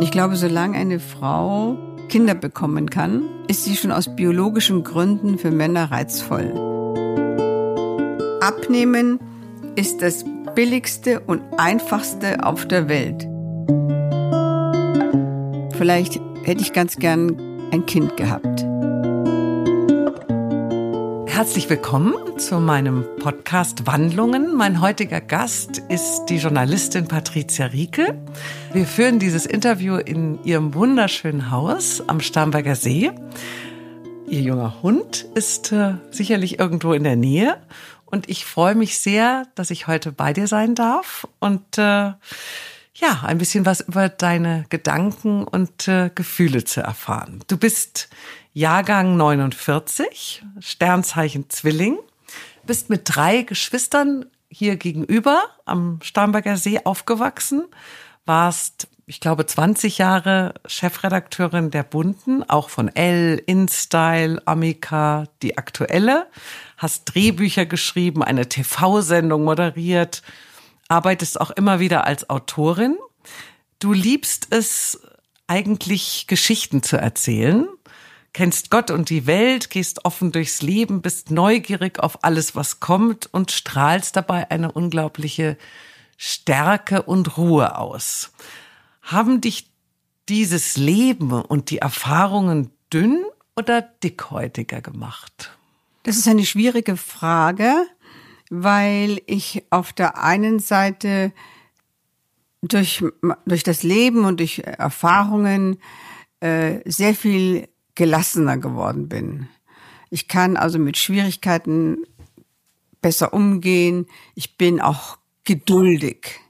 Ich glaube, solange eine Frau Kinder bekommen kann, ist sie schon aus biologischen Gründen für Männer reizvoll. Abnehmen ist das billigste und einfachste auf der Welt. Vielleicht hätte ich ganz gern ein Kind gehabt. Herzlich willkommen zu meinem Podcast Wandlungen. Mein heutiger Gast ist die Journalistin Patricia Rieke. Wir führen dieses Interview in ihrem wunderschönen Haus am Starnberger See. Ihr junger Hund ist äh, sicherlich irgendwo in der Nähe und ich freue mich sehr, dass ich heute bei dir sein darf und äh, ja, ein bisschen was über deine Gedanken und äh, Gefühle zu erfahren. Du bist Jahrgang 49, Sternzeichen Zwilling, bist mit drei Geschwistern hier gegenüber am Starnberger See aufgewachsen, warst, ich glaube, 20 Jahre Chefredakteurin der Bunden, auch von Elle, InStyle, Amica, die aktuelle, hast Drehbücher geschrieben, eine TV-Sendung moderiert, arbeitest auch immer wieder als Autorin. Du liebst es eigentlich Geschichten zu erzählen kennst Gott und die Welt, gehst offen durchs Leben, bist neugierig auf alles, was kommt und strahlst dabei eine unglaubliche Stärke und Ruhe aus. Haben dich dieses Leben und die Erfahrungen dünn oder dickhäutiger gemacht? Das ist eine schwierige Frage, weil ich auf der einen Seite durch, durch das Leben und durch Erfahrungen äh, sehr viel gelassener geworden bin. Ich kann also mit Schwierigkeiten besser umgehen. Ich bin auch geduldig.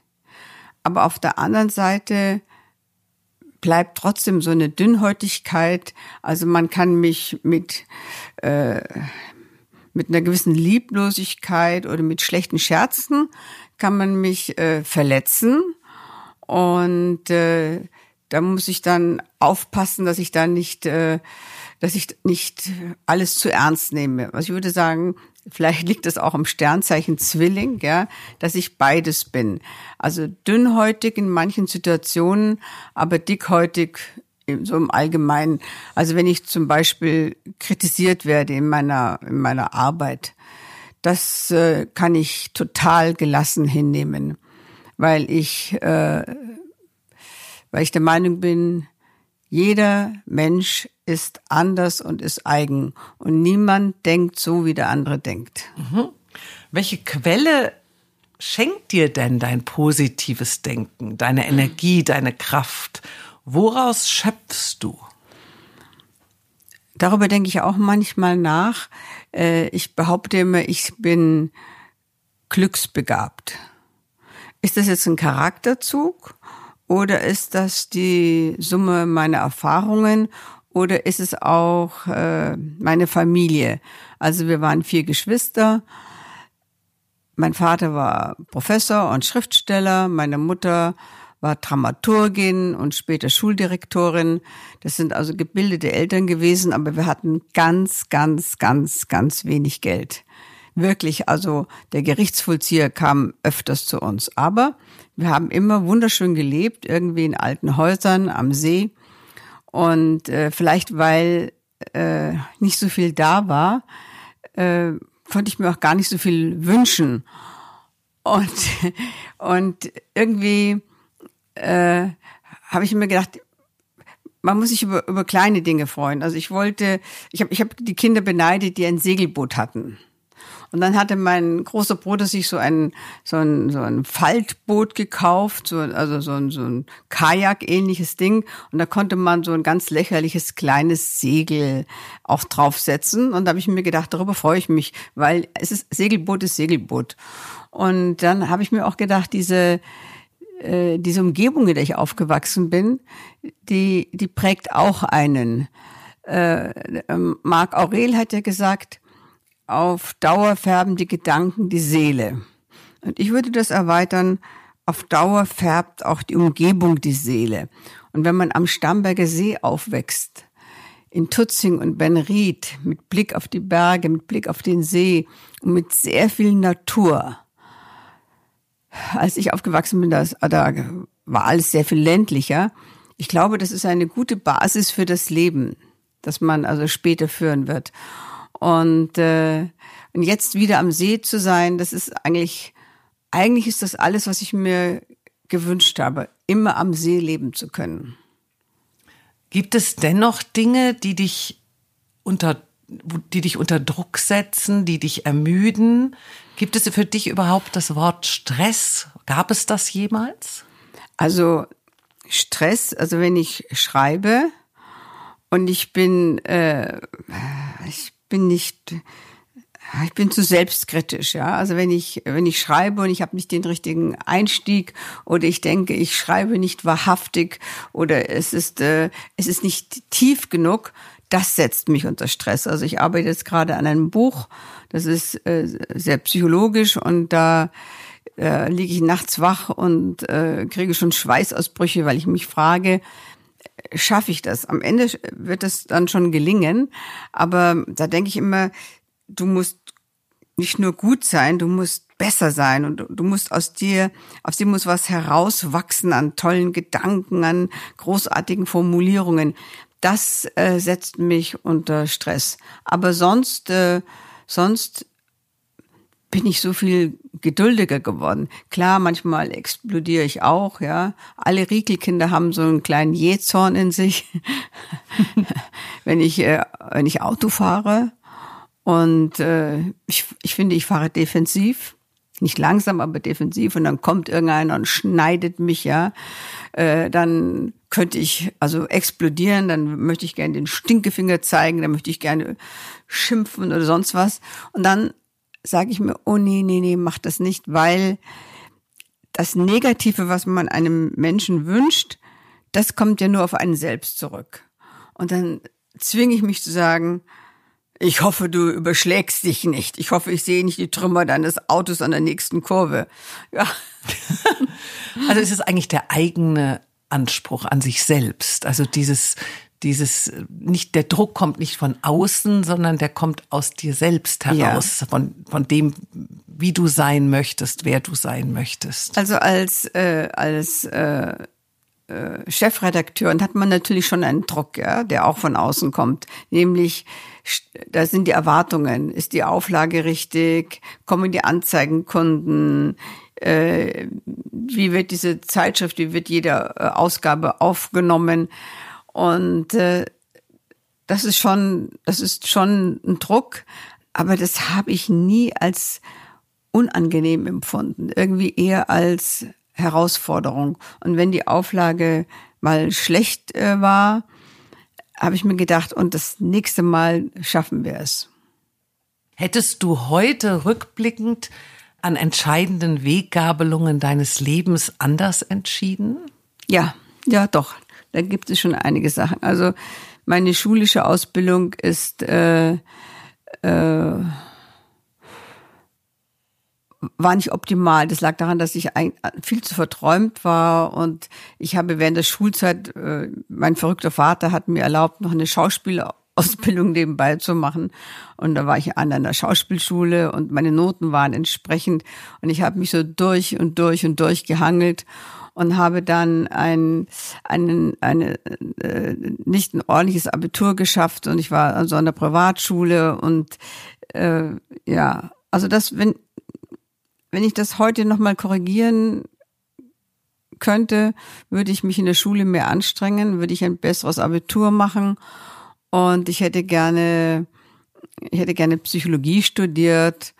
Aber auf der anderen Seite bleibt trotzdem so eine Dünnhäutigkeit. Also man kann mich mit, äh, mit einer gewissen Lieblosigkeit oder mit schlechten Scherzen kann man mich äh, verletzen. Und äh, da muss ich dann aufpassen, dass ich da nicht, äh, dass ich nicht alles zu ernst nehme. Also ich würde sagen, vielleicht liegt es auch im Sternzeichen Zwilling, ja, dass ich beides bin. Also dünnhäutig in manchen Situationen, aber dickhäutig so im Allgemeinen. Also wenn ich zum Beispiel kritisiert werde in meiner, in meiner Arbeit, das äh, kann ich total gelassen hinnehmen, weil ich äh, weil ich der Meinung bin, jeder Mensch ist anders und ist eigen und niemand denkt so, wie der andere denkt. Mhm. Welche Quelle schenkt dir denn dein positives Denken, deine Energie, deine Kraft? Woraus schöpfst du? Darüber denke ich auch manchmal nach. Äh, ich behaupte immer, ich bin glücksbegabt. Ist das jetzt ein Charakterzug oder ist das die Summe meiner Erfahrungen? Oder ist es auch äh, meine Familie? Also wir waren vier Geschwister. Mein Vater war Professor und Schriftsteller. Meine Mutter war Dramaturgin und später Schuldirektorin. Das sind also gebildete Eltern gewesen, aber wir hatten ganz, ganz, ganz, ganz wenig Geld. Wirklich, also der Gerichtsvollzieher kam öfters zu uns. Aber wir haben immer wunderschön gelebt, irgendwie in alten Häusern am See. Und äh, vielleicht, weil äh, nicht so viel da war, äh, konnte ich mir auch gar nicht so viel wünschen. Und, und irgendwie äh, habe ich mir gedacht, man muss sich über, über kleine Dinge freuen. Also ich wollte, ich habe ich hab die Kinder beneidet, die ein Segelboot hatten. Und dann hatte mein großer Bruder sich so ein, so ein, so ein Faltboot gekauft, so, also so ein, so ein Kajak-ähnliches Ding. Und da konnte man so ein ganz lächerliches kleines Segel auch draufsetzen. Und da habe ich mir gedacht, darüber freue ich mich, weil es ist, Segelboot ist Segelboot. Und dann habe ich mir auch gedacht, diese, äh, diese Umgebung, in der ich aufgewachsen bin, die, die prägt auch einen. Äh, ähm, Marc Aurel hat ja gesagt, auf Dauer färben die Gedanken die Seele. Und ich würde das erweitern, auf Dauer färbt auch die Umgebung die Seele. Und wenn man am Starnberger See aufwächst, in Tutzing und Benried, mit Blick auf die Berge, mit Blick auf den See und mit sehr viel Natur. Als ich aufgewachsen bin, das, da war alles sehr viel ländlicher. ich glaube, das ist eine gute Basis für das Leben, das man also später führen wird. Und, äh, und jetzt wieder am See zu sein, das ist eigentlich, eigentlich ist das alles, was ich mir gewünscht habe, immer am See leben zu können. Gibt es dennoch Dinge, die dich unter die dich unter Druck setzen, die dich ermüden? Gibt es für dich überhaupt das Wort Stress? Gab es das jemals? Also Stress, also wenn ich schreibe und ich bin, äh, ich bin nicht, ich bin zu selbstkritisch, ja. Also wenn ich, wenn ich schreibe und ich habe nicht den richtigen Einstieg oder ich denke, ich schreibe nicht wahrhaftig oder es ist, äh, es ist nicht tief genug, das setzt mich unter Stress. Also ich arbeite jetzt gerade an einem Buch, das ist äh, sehr psychologisch und da äh, liege ich nachts wach und äh, kriege schon Schweißausbrüche, weil ich mich frage, schaffe ich das? Am Ende wird es dann schon gelingen, aber da denke ich immer, du musst nicht nur gut sein, du musst besser sein und du musst aus dir, aus dir muss was herauswachsen an tollen Gedanken, an großartigen Formulierungen. Das äh, setzt mich unter Stress. Aber sonst, äh, sonst bin ich so viel geduldiger geworden. Klar, manchmal explodiere ich auch, ja. Alle Riekelkinder haben so einen kleinen Jähzorn in sich, wenn ich äh, wenn ich Auto fahre und äh, ich, ich finde, ich fahre defensiv, nicht langsam, aber defensiv und dann kommt irgendeiner und schneidet mich, ja. Äh, dann könnte ich also explodieren, dann möchte ich gerne den Stinkefinger zeigen, dann möchte ich gerne schimpfen oder sonst was und dann sage ich mir, oh nee, nee, nee, mach das nicht, weil das Negative, was man einem Menschen wünscht, das kommt ja nur auf einen selbst zurück. Und dann zwinge ich mich zu sagen, ich hoffe, du überschlägst dich nicht. Ich hoffe, ich sehe nicht die Trümmer deines Autos an der nächsten Kurve. Ja. Also es ist eigentlich der eigene Anspruch an sich selbst. Also dieses, dieses nicht der Druck kommt nicht von außen, sondern der kommt aus dir selbst heraus, ja. von von dem wie du sein möchtest, wer du sein möchtest. Also als äh, als äh, äh, Chefredakteur hat man natürlich schon einen Druck, ja, der auch von außen kommt, nämlich da sind die Erwartungen, ist die Auflage richtig, kommen die Anzeigenkunden, äh, wie wird diese Zeitschrift, wie wird jede äh, Ausgabe aufgenommen und äh, das ist schon, das ist schon ein Druck, aber das habe ich nie als unangenehm empfunden, irgendwie eher als Herausforderung. Und wenn die Auflage mal schlecht äh, war, habe ich mir gedacht, und das nächste Mal schaffen wir es. Hättest du heute rückblickend an entscheidenden Weggabelungen deines Lebens anders entschieden? Ja, ja, doch da gibt es schon einige Sachen. Also meine schulische Ausbildung ist äh, äh, war nicht optimal. Das lag daran, dass ich viel zu verträumt war und ich habe während der Schulzeit, äh, mein verrückter Vater hat mir erlaubt, noch eine Schauspielausbildung nebenbei zu machen. Und da war ich an einer Schauspielschule und meine Noten waren entsprechend. Und ich habe mich so durch und durch und durch gehangelt und habe dann ein, einen, eine, äh, nicht ein ordentliches Abitur geschafft und ich war also an der Privatschule und äh, ja, also das, wenn, wenn ich das heute nochmal korrigieren könnte, würde ich mich in der Schule mehr anstrengen, würde ich ein besseres Abitur machen und ich hätte gerne, ich hätte gerne Psychologie studiert,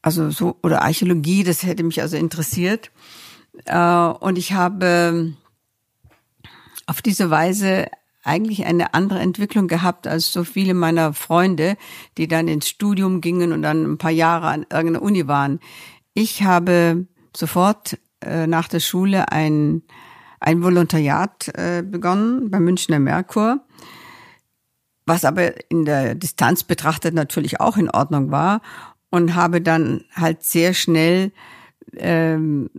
also so, oder Archäologie, das hätte mich also interessiert. Äh, und ich habe auf diese Weise eigentlich eine andere Entwicklung gehabt als so viele meiner Freunde, die dann ins Studium gingen und dann ein paar Jahre an irgendeiner Uni waren. Ich habe sofort äh, nach der Schule ein, ein Volontariat äh, begonnen beim Münchner Merkur, was aber in der Distanz betrachtet natürlich auch in Ordnung war und habe dann halt sehr schnell ähm,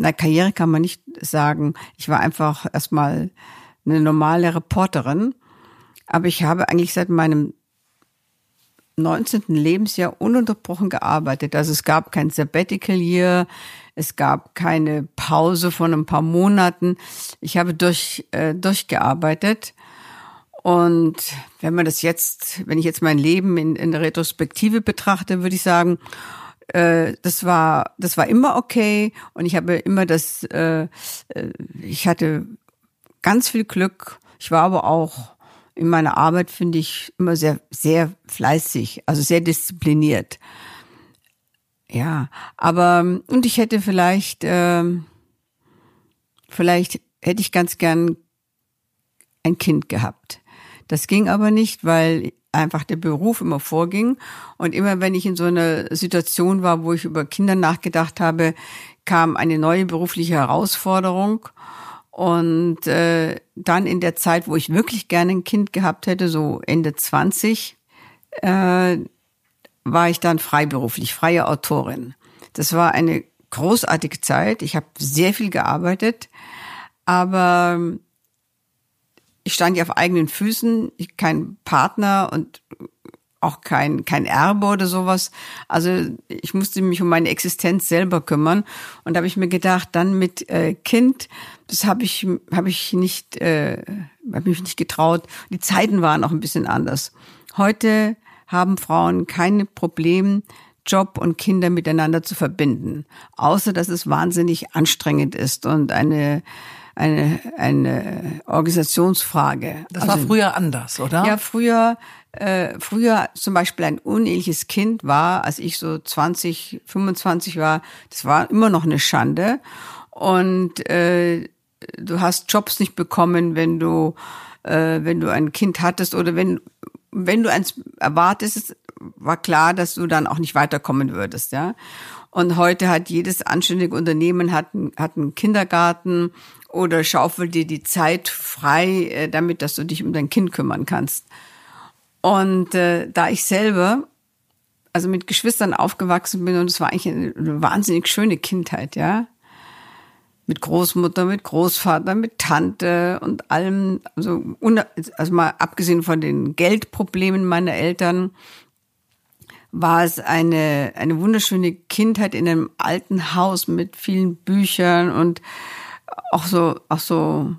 na, Karriere kann man nicht sagen. Ich war einfach erstmal eine normale Reporterin. Aber ich habe eigentlich seit meinem 19. Lebensjahr ununterbrochen gearbeitet. Also es gab kein Sabbatical Year, es gab keine Pause von ein paar Monaten. Ich habe durch, äh, durchgearbeitet. Und wenn man das jetzt, wenn ich jetzt mein Leben in, in der Retrospektive betrachte, würde ich sagen, äh, das war, das war immer okay. Und ich habe immer das, äh, äh ich hatte ganz viel Glück. Ich war aber auch in meiner Arbeit, finde ich, immer sehr, sehr fleißig, also sehr diszipliniert. Ja, aber, und ich hätte vielleicht, äh, vielleicht hätte ich ganz gern ein Kind gehabt. Das ging aber nicht, weil einfach der Beruf immer vorging. Und immer wenn ich in so einer Situation war, wo ich über Kinder nachgedacht habe, kam eine neue berufliche Herausforderung. Und äh, dann in der Zeit, wo ich wirklich gerne ein Kind gehabt hätte, so Ende 20, äh, war ich dann freiberuflich, freie Autorin. Das war eine großartige Zeit. Ich habe sehr viel gearbeitet, aber ich stand ja auf eigenen Füßen, ich, kein Partner und auch kein, kein Erbe oder sowas. Also ich musste mich um meine Existenz selber kümmern. Und da habe ich mir gedacht, dann mit äh, Kind, das habe ich, hab ich nicht, äh, habe mich nicht getraut. Die Zeiten waren auch ein bisschen anders. Heute haben Frauen keine Probleme, Job und Kinder miteinander zu verbinden. Außer dass es wahnsinnig anstrengend ist und eine eine, eine Organisationsfrage. Das also, war früher anders, oder? Ja, früher, äh, früher zum Beispiel ein uneheliches Kind war, als ich so 20, 25 war, das war immer noch eine Schande. Und äh, du hast Jobs nicht bekommen, wenn du, äh, wenn du ein Kind hattest oder wenn, wenn du eins erwartest, war klar, dass du dann auch nicht weiterkommen würdest, ja. Und heute hat jedes anständige Unternehmen hat, hat einen Kindergarten oder schaufel dir die Zeit frei, äh, damit, dass du dich um dein Kind kümmern kannst. Und äh, da ich selber also mit Geschwistern aufgewachsen bin und es war eigentlich eine, wahnsinnig schöne Kindheit, ja. Mit Großmutter, mit Großvater, mit Tante und allem, also, also mal abgesehen von den Geldproblemen meiner Eltern, war es eine, eine wunderschöne Kindheit in einem alten Haus mit vielen Büchern und auch so, auch so,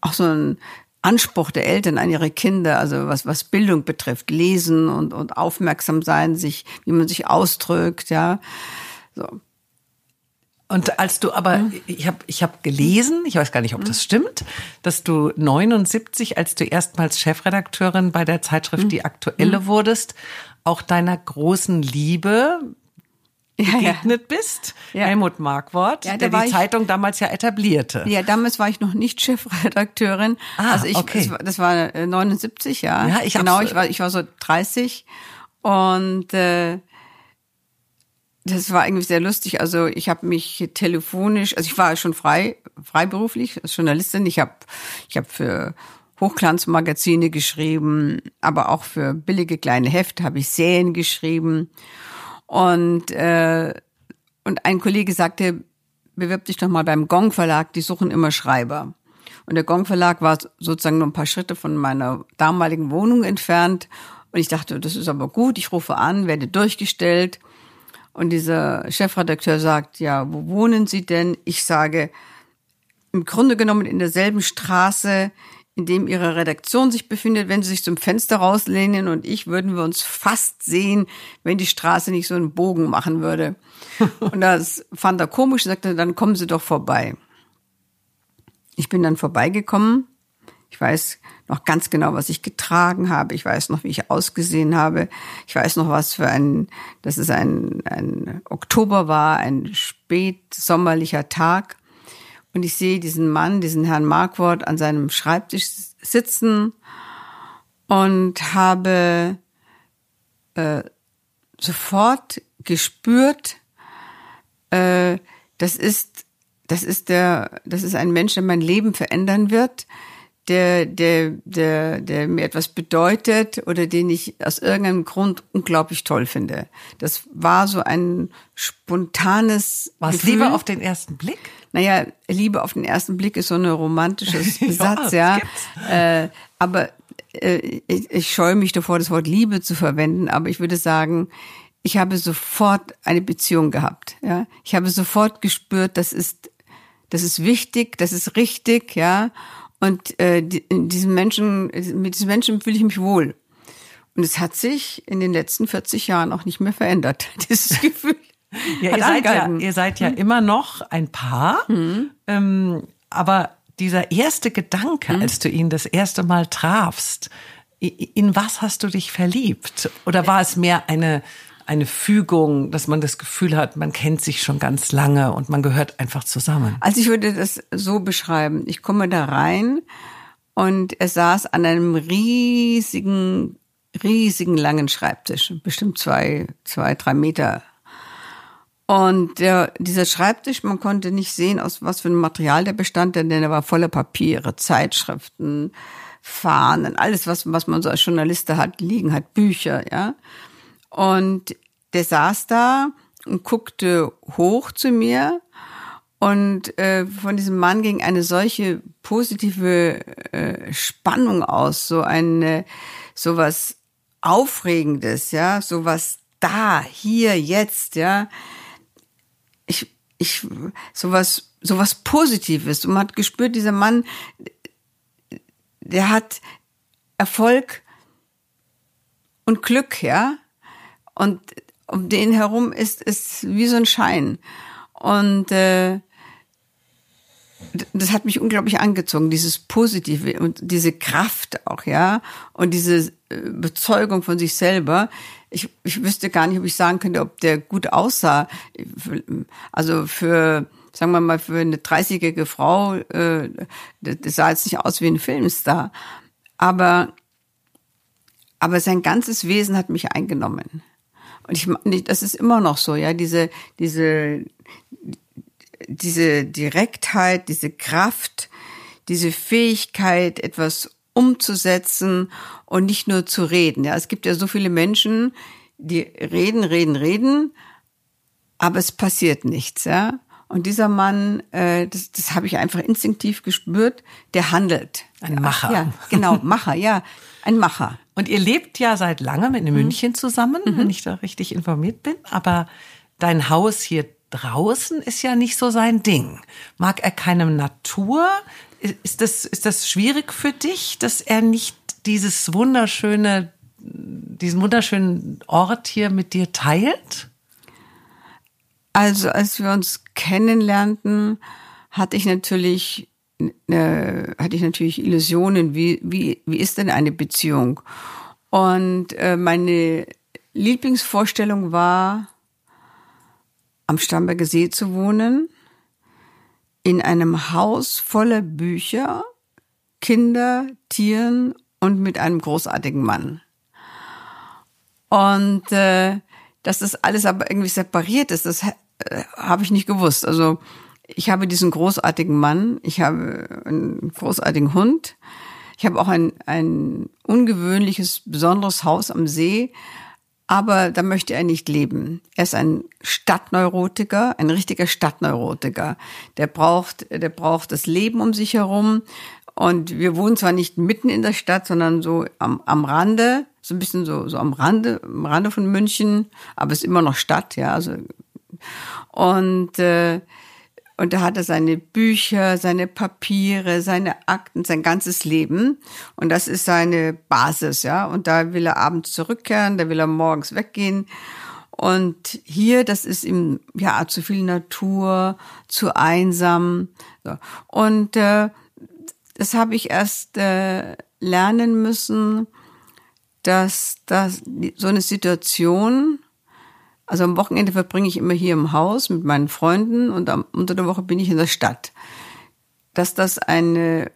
auch so ein Anspruch der Eltern an ihre Kinder, also was, was Bildung betrifft, lesen und, und aufmerksam sein, sich, wie man sich ausdrückt, ja. So. Und als du aber, ich habe ich hab gelesen, ich weiß gar nicht, ob das stimmt, dass du 79, als du erstmals Chefredakteurin bei der Zeitschrift Die Aktuelle wurdest, auch deiner großen Liebe begegnet ja. bist, ja. Helmut Markwort, ja, der die ich, Zeitung damals ja etablierte. Ja, damals war ich noch nicht Chefredakteurin. Ah, also ich, okay. das, war, das war 79, äh, ja. Ja, ich genau. Ich war, ich war so 30 und äh, das war irgendwie sehr lustig. Also ich habe mich telefonisch, also ich war schon frei, freiberuflich als Journalistin. Ich habe, ich habe für Hochglanzmagazine geschrieben, aber auch für billige kleine Hefte habe ich Serien geschrieben. Und, äh, und ein Kollege sagte, bewirb dich doch mal beim Gong Verlag, die suchen immer Schreiber. Und der Gong Verlag war sozusagen nur ein paar Schritte von meiner damaligen Wohnung entfernt. Und ich dachte, das ist aber gut, ich rufe an, werde durchgestellt. Und dieser Chefredakteur sagt, ja, wo wohnen Sie denn? Ich sage, im Grunde genommen in derselben Straße, in dem ihre Redaktion sich befindet, wenn sie sich zum Fenster rauslehnen und ich würden wir uns fast sehen, wenn die Straße nicht so einen Bogen machen würde. und das fand er komisch und sagte, dann kommen Sie doch vorbei. Ich bin dann vorbeigekommen. Ich weiß noch ganz genau, was ich getragen habe. Ich weiß noch, wie ich ausgesehen habe. Ich weiß noch, was für ein, dass es ein, ein Oktober war, ein spätsommerlicher Tag. Und ich sehe diesen Mann, diesen Herrn Markwort an seinem Schreibtisch sitzen und habe äh, sofort gespürt, äh, das ist, das ist der, das ist ein Mensch, der mein Leben verändern wird, der, der, der, der mir etwas bedeutet oder den ich aus irgendeinem Grund unglaublich toll finde. Das war so ein spontanes. War es Liebe auf den ersten Blick? Naja, Liebe auf den ersten Blick ist so ein romantisches Besatz, ja. ja. Äh, aber äh, ich, ich scheue mich davor, das Wort Liebe zu verwenden, aber ich würde sagen, ich habe sofort eine Beziehung gehabt. Ja, ich habe sofort gespürt, das ist, das ist wichtig, das ist richtig, ja. Und äh, die, diesen Menschen, mit diesen Menschen fühle ich mich wohl. Und es hat sich in den letzten 40 Jahren auch nicht mehr verändert, dieses Gefühl. Ja, ihr seid ja, ihr seid ja hm. immer noch ein Paar, hm. ähm, aber dieser erste Gedanke, hm. als du ihn das erste Mal trafst, in was hast du dich verliebt? Oder war es mehr eine, eine Fügung, dass man das Gefühl hat, man kennt sich schon ganz lange und man gehört einfach zusammen? Also ich würde das so beschreiben. Ich komme da rein und er saß an einem riesigen, riesigen langen Schreibtisch, bestimmt zwei, zwei, drei Meter und der, dieser Schreibtisch, man konnte nicht sehen, aus was für einem Material der bestand, denn er war voller Papiere, Zeitschriften, Fahnen, alles, was, was man so als Journalist hat, liegen hat, Bücher, ja. Und der saß da und guckte hoch zu mir und äh, von diesem Mann ging eine solche positive äh, Spannung aus, so eine sowas Aufregendes, ja, sowas da, hier, jetzt, ja ich, ich, sowas, sowas Positives. Und man hat gespürt, dieser Mann, der hat Erfolg und Glück, ja. Und um den herum ist es wie so ein Schein. Und äh, das hat mich unglaublich angezogen, dieses Positive und diese Kraft auch, ja, und diese äh, Bezeugung von sich selber. Ich, ich wüsste gar nicht, ob ich sagen könnte, ob der gut aussah. Also für, sagen wir mal, für eine 30-jährige Frau, äh, das sah jetzt nicht aus wie ein Filmstar. Aber, aber sein ganzes Wesen hat mich eingenommen. Und ich, das ist immer noch so, ja, diese, diese, diese Direktheit, diese Kraft, diese Fähigkeit, etwas umzusetzen und nicht nur zu reden. Ja, es gibt ja so viele Menschen, die reden, reden, reden, aber es passiert nichts. Ja, und dieser Mann, äh, das, das habe ich einfach instinktiv gespürt, der handelt. Ein Macher. Ja, genau, Macher, ja, ein Macher. Und ihr lebt ja seit langem in München zusammen, mhm. wenn ich da richtig informiert bin. Aber dein Haus hier draußen ist ja nicht so sein Ding. Mag er keine Natur? Ist das, ist das schwierig für dich, dass er nicht dieses wunderschöne, diesen wunderschönen Ort hier mit dir teilt? Also, als wir uns kennenlernten, hatte ich natürlich, äh, hatte ich natürlich Illusionen, wie, wie, wie ist denn eine Beziehung? Und äh, meine Lieblingsvorstellung war, am Starnberger See zu wohnen, in einem Haus voller Bücher, Kinder, Tieren und mit einem großartigen Mann. Und äh, dass das alles aber irgendwie separiert ist, das äh, habe ich nicht gewusst. Also ich habe diesen großartigen Mann, ich habe einen großartigen Hund, ich habe auch ein, ein ungewöhnliches, besonderes Haus am See, aber da möchte er nicht leben. Er ist ein Stadtneurotiker, ein richtiger Stadtneurotiker. Der braucht, der braucht das Leben um sich herum. Und wir wohnen zwar nicht mitten in der Stadt, sondern so am, am Rande, so ein bisschen so, so am Rande, am Rande von München, aber es ist immer noch Stadt, ja. Also und äh, und da hat er seine Bücher, seine Papiere, seine Akten, sein ganzes Leben. Und das ist seine Basis, ja. Und da will er abends zurückkehren, da will er morgens weggehen. Und hier, das ist ihm ja zu viel Natur, zu einsam. Und äh, das habe ich erst äh, lernen müssen, dass das so eine Situation also am Wochenende verbringe ich immer hier im Haus mit meinen Freunden und am, unter der Woche bin ich in der Stadt. Dass das eine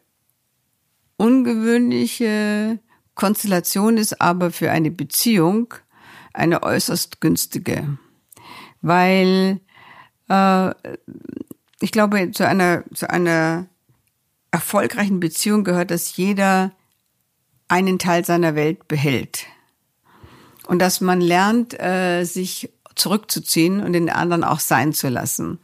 ungewöhnliche Konstellation ist, aber für eine Beziehung eine äußerst günstige. Weil äh, ich glaube, zu einer, zu einer erfolgreichen Beziehung gehört, dass jeder einen Teil seiner Welt behält. Und dass man lernt, äh, sich zurückzuziehen und den anderen auch sein zu lassen.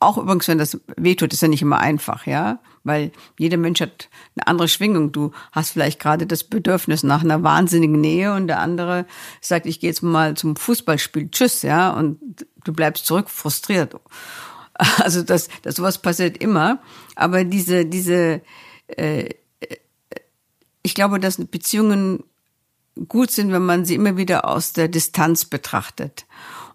Auch übrigens, wenn das wehtut, ist ja nicht immer einfach, ja. weil jeder Mensch hat eine andere Schwingung. Du hast vielleicht gerade das Bedürfnis nach einer wahnsinnigen Nähe und der andere sagt, ich gehe jetzt mal zum Fußballspiel, tschüss, ja, und du bleibst zurück frustriert. Also das, das sowas passiert immer, aber diese diese äh, ich glaube, dass Beziehungen gut sind, wenn man sie immer wieder aus der Distanz betrachtet.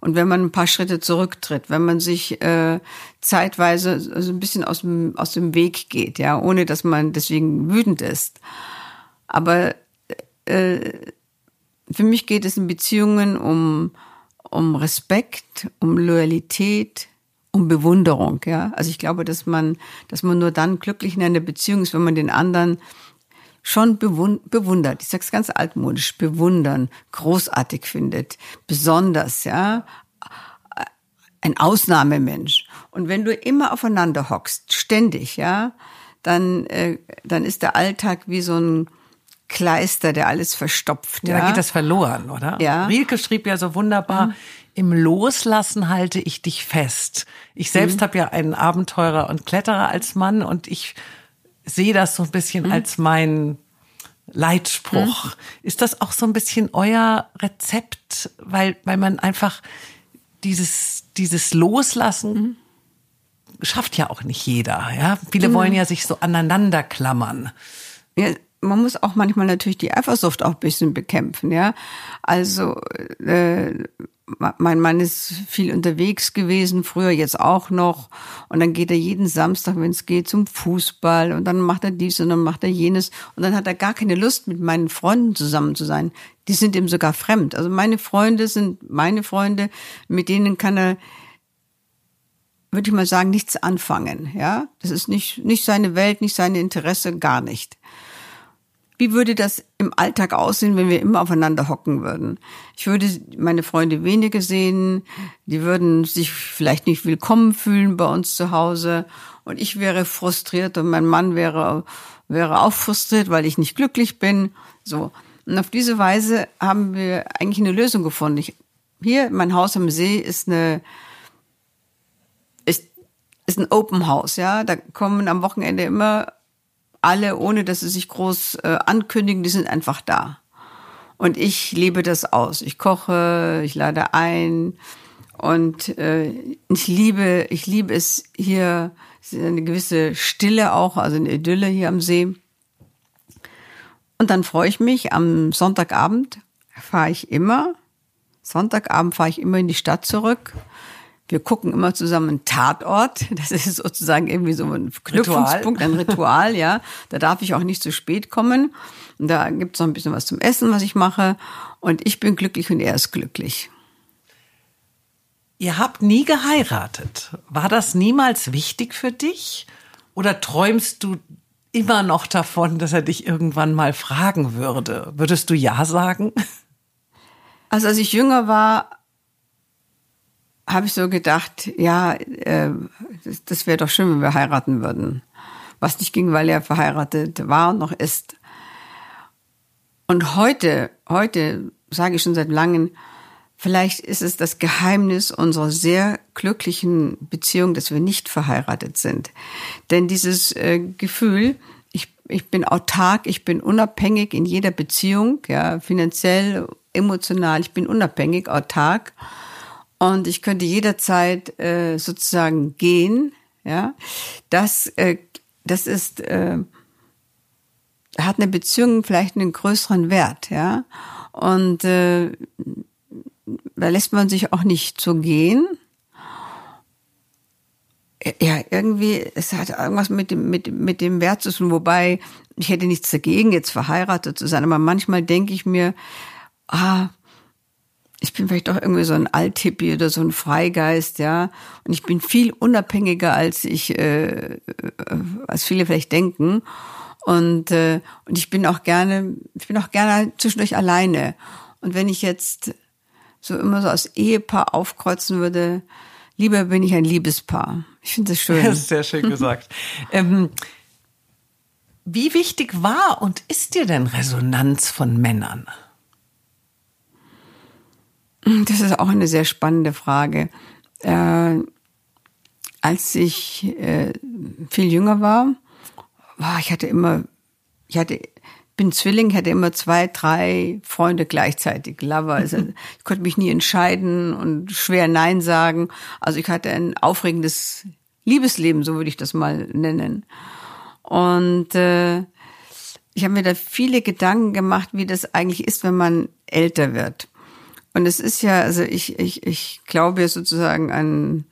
Und wenn man ein paar Schritte zurücktritt, wenn man sich äh, zeitweise so ein bisschen aus dem, aus dem Weg geht, ja, ohne dass man deswegen wütend ist. Aber äh, für mich geht es in Beziehungen um, um Respekt, um Loyalität, um Bewunderung, ja. Also ich glaube, dass man, dass man nur dann glücklich in einer Beziehung ist, wenn man den anderen schon bewundert, ich sag's ganz altmodisch, bewundern, großartig findet, besonders, ja, ein Ausnahmemensch. Und wenn du immer aufeinander hockst, ständig, ja, dann, äh, dann ist der Alltag wie so ein Kleister, der alles verstopft. Ja, ja. da geht das verloren, oder? Ja. Rielke schrieb ja so wunderbar, mhm. im Loslassen halte ich dich fest. Ich selbst mhm. habe ja einen Abenteurer und Kletterer als Mann und ich sehe das so ein bisschen mhm. als mein Leitspruch. Mhm. Ist das auch so ein bisschen euer Rezept, weil, weil man einfach dieses, dieses Loslassen mhm. schafft ja auch nicht jeder, ja? Viele wollen ja sich so aneinander klammern. Ja, man muss auch manchmal natürlich die Eifersucht auch ein bisschen bekämpfen, ja. Also äh, mein Mann ist viel unterwegs gewesen, früher jetzt auch noch. Und dann geht er jeden Samstag, wenn es geht, zum Fußball. Und dann macht er dies und dann macht er jenes. Und dann hat er gar keine Lust, mit meinen Freunden zusammen zu sein. Die sind ihm sogar fremd. Also meine Freunde sind meine Freunde, mit denen kann er, würde ich mal sagen, nichts anfangen. Ja, das ist nicht, nicht seine Welt, nicht seine Interesse, gar nicht. Wie würde das im Alltag aussehen, wenn wir immer aufeinander hocken würden? Ich würde meine Freunde weniger sehen, die würden sich vielleicht nicht willkommen fühlen bei uns zu Hause und ich wäre frustriert und mein Mann wäre, wäre auch frustriert, weil ich nicht glücklich bin. So. Und auf diese Weise haben wir eigentlich eine Lösung gefunden. Ich, hier, mein Haus am See ist eine, ist, ist ein Open House, ja. Da kommen am Wochenende immer alle, ohne dass sie sich groß äh, ankündigen, die sind einfach da. Und ich lebe das aus. Ich koche, ich lade ein und äh, ich liebe, ich liebe es hier eine gewisse Stille auch, also eine Idylle hier am See. Und dann freue ich mich am Sonntagabend fahre ich immer. Sonntagabend fahre ich immer in die Stadt zurück wir gucken immer zusammen einen Tatort. Das ist sozusagen irgendwie so ein Knüpfungspunkt, ein Ritual, ja. Da darf ich auch nicht zu spät kommen. Und da gibt's noch ein bisschen was zum Essen, was ich mache. Und ich bin glücklich und er ist glücklich. Ihr habt nie geheiratet. War das niemals wichtig für dich? Oder träumst du immer noch davon, dass er dich irgendwann mal fragen würde? Würdest du Ja sagen? Also als ich jünger war, habe ich so gedacht, ja, äh, das, das wäre doch schön, wenn wir heiraten würden. Was nicht ging, weil er verheiratet war und noch ist. Und heute, heute sage ich schon seit langem, vielleicht ist es das Geheimnis unserer sehr glücklichen Beziehung, dass wir nicht verheiratet sind. Denn dieses äh, Gefühl, ich, ich bin autark, ich bin unabhängig in jeder Beziehung, ja, finanziell, emotional, ich bin unabhängig, autark und ich könnte jederzeit äh, sozusagen gehen. Ja, das, äh, das ist äh, hat eine Beziehung vielleicht einen größeren Wert. Ja, und äh, da lässt man sich auch nicht so gehen. Ja, irgendwie, es hat irgendwas mit dem, mit, mit dem Wert zu tun, wobei ich hätte nichts dagegen, jetzt verheiratet zu sein, aber manchmal denke ich mir, ah, ich bin vielleicht doch irgendwie so ein Althippie oder so ein Freigeist, ja. Und ich bin viel unabhängiger, als ich, äh, äh, als viele vielleicht denken. Und, äh, und ich bin auch gerne, ich bin auch gerne zwischendurch alleine. Und wenn ich jetzt so immer so als Ehepaar aufkreuzen würde, lieber bin ich ein Liebespaar. Ich finde das schön. Das ist sehr schön gesagt. ähm, wie wichtig war und ist dir denn Resonanz von Männern? Das ist auch eine sehr spannende Frage. Äh, als ich äh, viel jünger war, oh, ich hatte immer, ich hatte, bin Zwilling, hatte immer zwei, drei Freunde gleichzeitig, Lover. Also ich konnte mich nie entscheiden und schwer Nein sagen. Also ich hatte ein aufregendes Liebesleben, so würde ich das mal nennen. Und äh, ich habe mir da viele Gedanken gemacht, wie das eigentlich ist, wenn man älter wird. Und es ist ja, also ich, ich, ich glaube sozusagen an,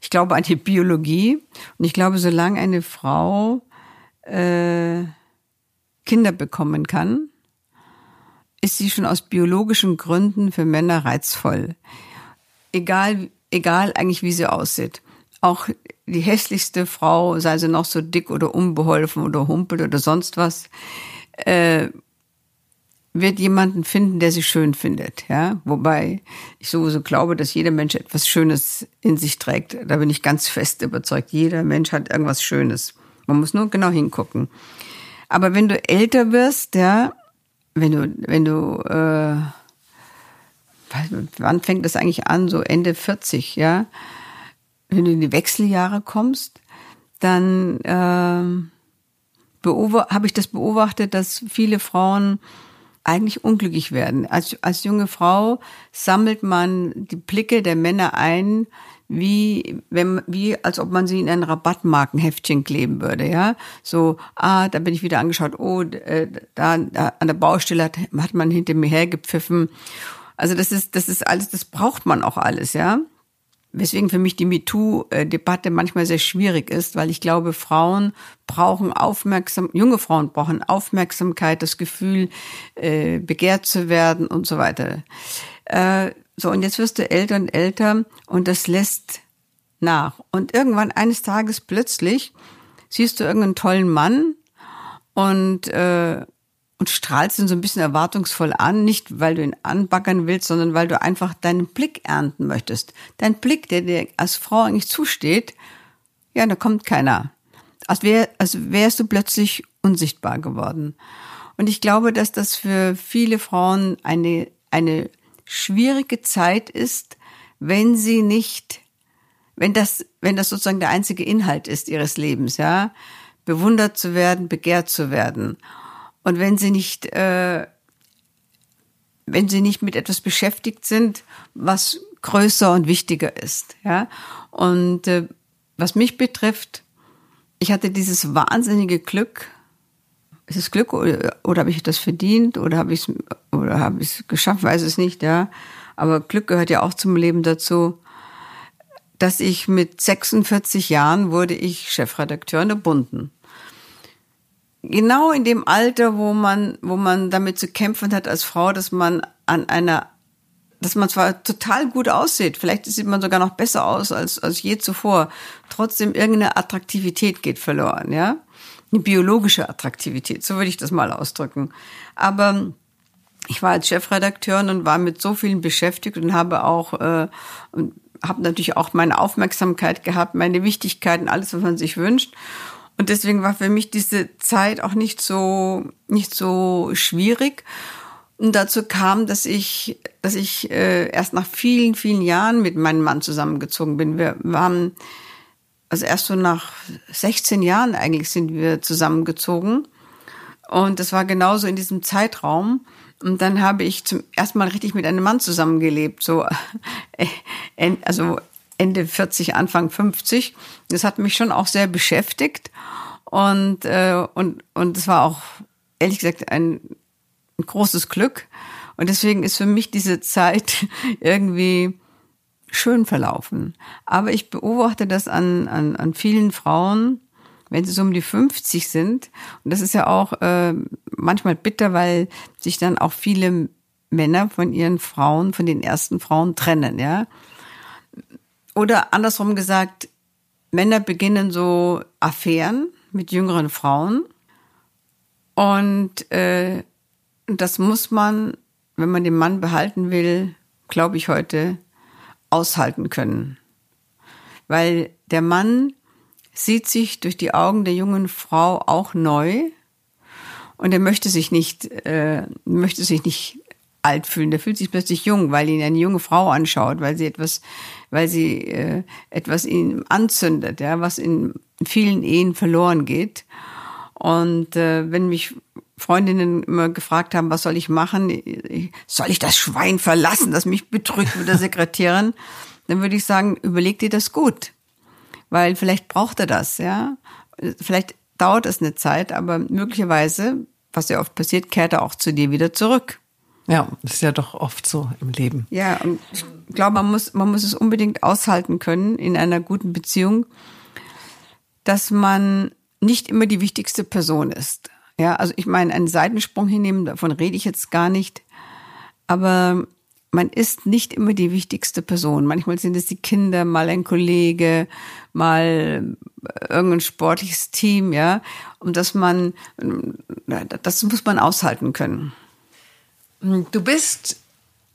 ich glaube an die Biologie. Und ich glaube, solange eine Frau äh, Kinder bekommen kann, ist sie schon aus biologischen Gründen für Männer reizvoll. Egal, egal eigentlich, wie sie aussieht. Auch die hässlichste Frau, sei sie noch so dick oder unbeholfen oder humpelt oder sonst was, äh, wird jemanden finden, der sie schön findet, ja. Wobei ich sowieso glaube, dass jeder Mensch etwas Schönes in sich trägt. Da bin ich ganz fest überzeugt. Jeder Mensch hat irgendwas Schönes. Man muss nur genau hingucken. Aber wenn du älter wirst, ja, wenn du, wenn du, äh, wann fängt das eigentlich an? So Ende 40, ja. Wenn du in die Wechseljahre kommst, dann äh, habe ich das beobachtet, dass viele Frauen eigentlich unglücklich werden. Als, als junge Frau sammelt man die Blicke der Männer ein, wie wenn wie als ob man sie in ein Rabattmarkenheftchen kleben würde, ja. So, ah, da bin ich wieder angeschaut, oh, äh, da, da an der Baustelle hat, hat man hinter mir hergepfiffen. Also das ist das ist alles, das braucht man auch alles, ja. Weswegen für mich die MeToo-Debatte manchmal sehr schwierig ist, weil ich glaube, Frauen brauchen aufmerksam, junge Frauen brauchen Aufmerksamkeit, das Gefühl, äh, begehrt zu werden und so weiter. Äh, so, und jetzt wirst du älter und älter und das lässt nach. Und irgendwann eines Tages plötzlich siehst du irgendeinen tollen Mann und äh, und strahlst ihn so ein bisschen erwartungsvoll an, nicht weil du ihn anbaggern willst, sondern weil du einfach deinen Blick ernten möchtest. Dein Blick, der dir als Frau eigentlich zusteht, ja, da kommt keiner. Als, wär, als wärst du plötzlich unsichtbar geworden. Und ich glaube, dass das für viele Frauen eine, eine schwierige Zeit ist, wenn sie nicht, wenn das, wenn das sozusagen der einzige Inhalt ist ihres Lebens, ja, bewundert zu werden, begehrt zu werden. Und wenn sie nicht, äh, wenn sie nicht mit etwas beschäftigt sind, was größer und wichtiger ist, ja. Und äh, was mich betrifft, ich hatte dieses wahnsinnige Glück. Ist es Glück oder, oder habe ich das verdient oder habe ich es oder habe ich es geschafft? Weiß es nicht, ja. Aber Glück gehört ja auch zum Leben dazu. Dass ich mit 46 Jahren wurde ich Chefredakteur in der Bunden genau in dem Alter, wo man, wo man damit zu kämpfen hat als Frau, dass man an einer, dass man zwar total gut aussieht, vielleicht sieht man sogar noch besser aus als, als je zuvor, trotzdem irgendeine Attraktivität geht verloren, ja? Eine biologische Attraktivität, so würde ich das mal ausdrücken. Aber ich war als Chefredakteurin und war mit so vielen beschäftigt und habe auch äh, und habe natürlich auch meine Aufmerksamkeit gehabt, meine Wichtigkeiten, alles, was man sich wünscht. Und deswegen war für mich diese Zeit auch nicht so, nicht so schwierig. Und dazu kam, dass ich, dass ich äh, erst nach vielen, vielen Jahren mit meinem Mann zusammengezogen bin. Wir waren, also erst so nach 16 Jahren eigentlich sind wir zusammengezogen. Und das war genauso in diesem Zeitraum. Und dann habe ich zum ersten Mal richtig mit einem Mann zusammengelebt, so, äh, also Ende 40, Anfang 50. Das hat mich schon auch sehr beschäftigt. Und, äh, und, und es war auch, ehrlich gesagt, ein, ein großes Glück. Und deswegen ist für mich diese Zeit irgendwie schön verlaufen. Aber ich beobachte das an, an, an vielen Frauen, wenn sie so um die 50 sind. Und das ist ja auch äh, manchmal bitter, weil sich dann auch viele Männer von ihren Frauen, von den ersten Frauen trennen, ja. Oder andersrum gesagt, Männer beginnen so Affären mit jüngeren Frauen. Und äh, das muss man, wenn man den Mann behalten will, glaube ich heute, aushalten können. Weil der Mann sieht sich durch die Augen der jungen Frau auch neu und er möchte sich nicht, äh, möchte sich nicht alt fühlen. Der fühlt sich plötzlich jung, weil ihn eine junge Frau anschaut, weil sie etwas, weil sie äh, etwas ihn anzündet, ja, was in vielen Ehen verloren geht. Und äh, wenn mich Freundinnen immer gefragt haben, was soll ich machen? Soll ich das Schwein verlassen, das mich betrügt mit der Sekretärin? Dann würde ich sagen, überleg dir das gut. Weil vielleicht braucht er das, ja. Vielleicht dauert es eine Zeit, aber möglicherweise, was ja oft passiert, kehrt er auch zu dir wieder zurück. Ja, das ist ja doch oft so im Leben. Ja, ich glaube, man muss, man muss es unbedingt aushalten können in einer guten Beziehung, dass man nicht immer die wichtigste Person ist. Ja, also ich meine, einen Seitensprung hinnehmen, davon rede ich jetzt gar nicht. Aber man ist nicht immer die wichtigste Person. Manchmal sind es die Kinder, mal ein Kollege, mal irgendein sportliches Team, ja. Und dass man, das muss man aushalten können. Du bist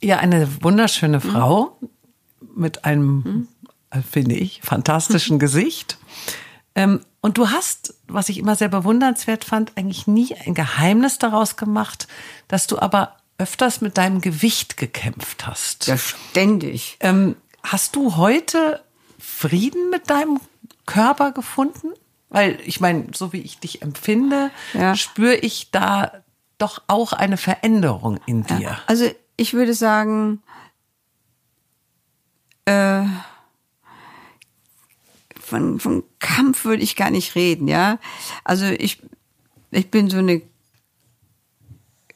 ja eine wunderschöne Frau mhm. mit einem, mhm. finde ich, fantastischen Gesicht. Ähm, und du hast, was ich immer sehr bewundernswert fand, eigentlich nie ein Geheimnis daraus gemacht, dass du aber öfters mit deinem Gewicht gekämpft hast. Ja, ständig. Ähm, hast du heute Frieden mit deinem Körper gefunden? Weil ich meine, so wie ich dich empfinde, ja. spüre ich da doch auch eine Veränderung in dir. Also ich würde sagen, äh, von, von Kampf würde ich gar nicht reden, ja. Also ich, ich bin so eine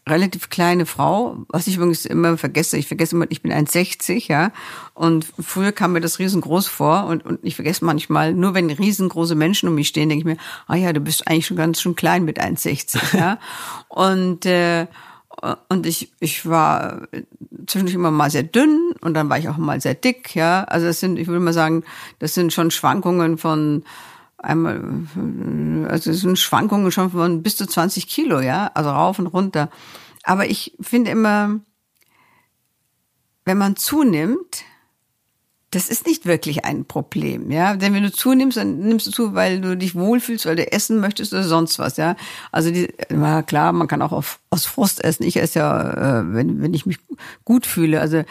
relativ kleine Frau, was ich übrigens immer vergesse. Ich vergesse immer, ich bin 1,60, ja. Und früher kam mir das riesengroß vor und, und ich vergesse manchmal, nur wenn riesengroße Menschen um mich stehen, denke ich mir, ah ja, du bist eigentlich schon ganz schön klein mit 1,60, ja. und, äh, und ich, ich war zwischendurch immer mal sehr dünn und dann war ich auch mal sehr dick, ja. Also das sind, ich würde mal sagen, das sind schon Schwankungen von einmal, also es sind Schwankungen schon von bis zu 20 Kilo, ja, also rauf und runter. Aber ich finde immer, wenn man zunimmt, das ist nicht wirklich ein Problem, ja. Denn wenn du zunimmst, dann nimmst du zu, weil du dich wohlfühlst, weil du essen möchtest oder sonst was, ja. Also die, na klar, man kann auch auf, aus Frust essen. Ich esse ja, äh, wenn, wenn ich mich gut fühle. Also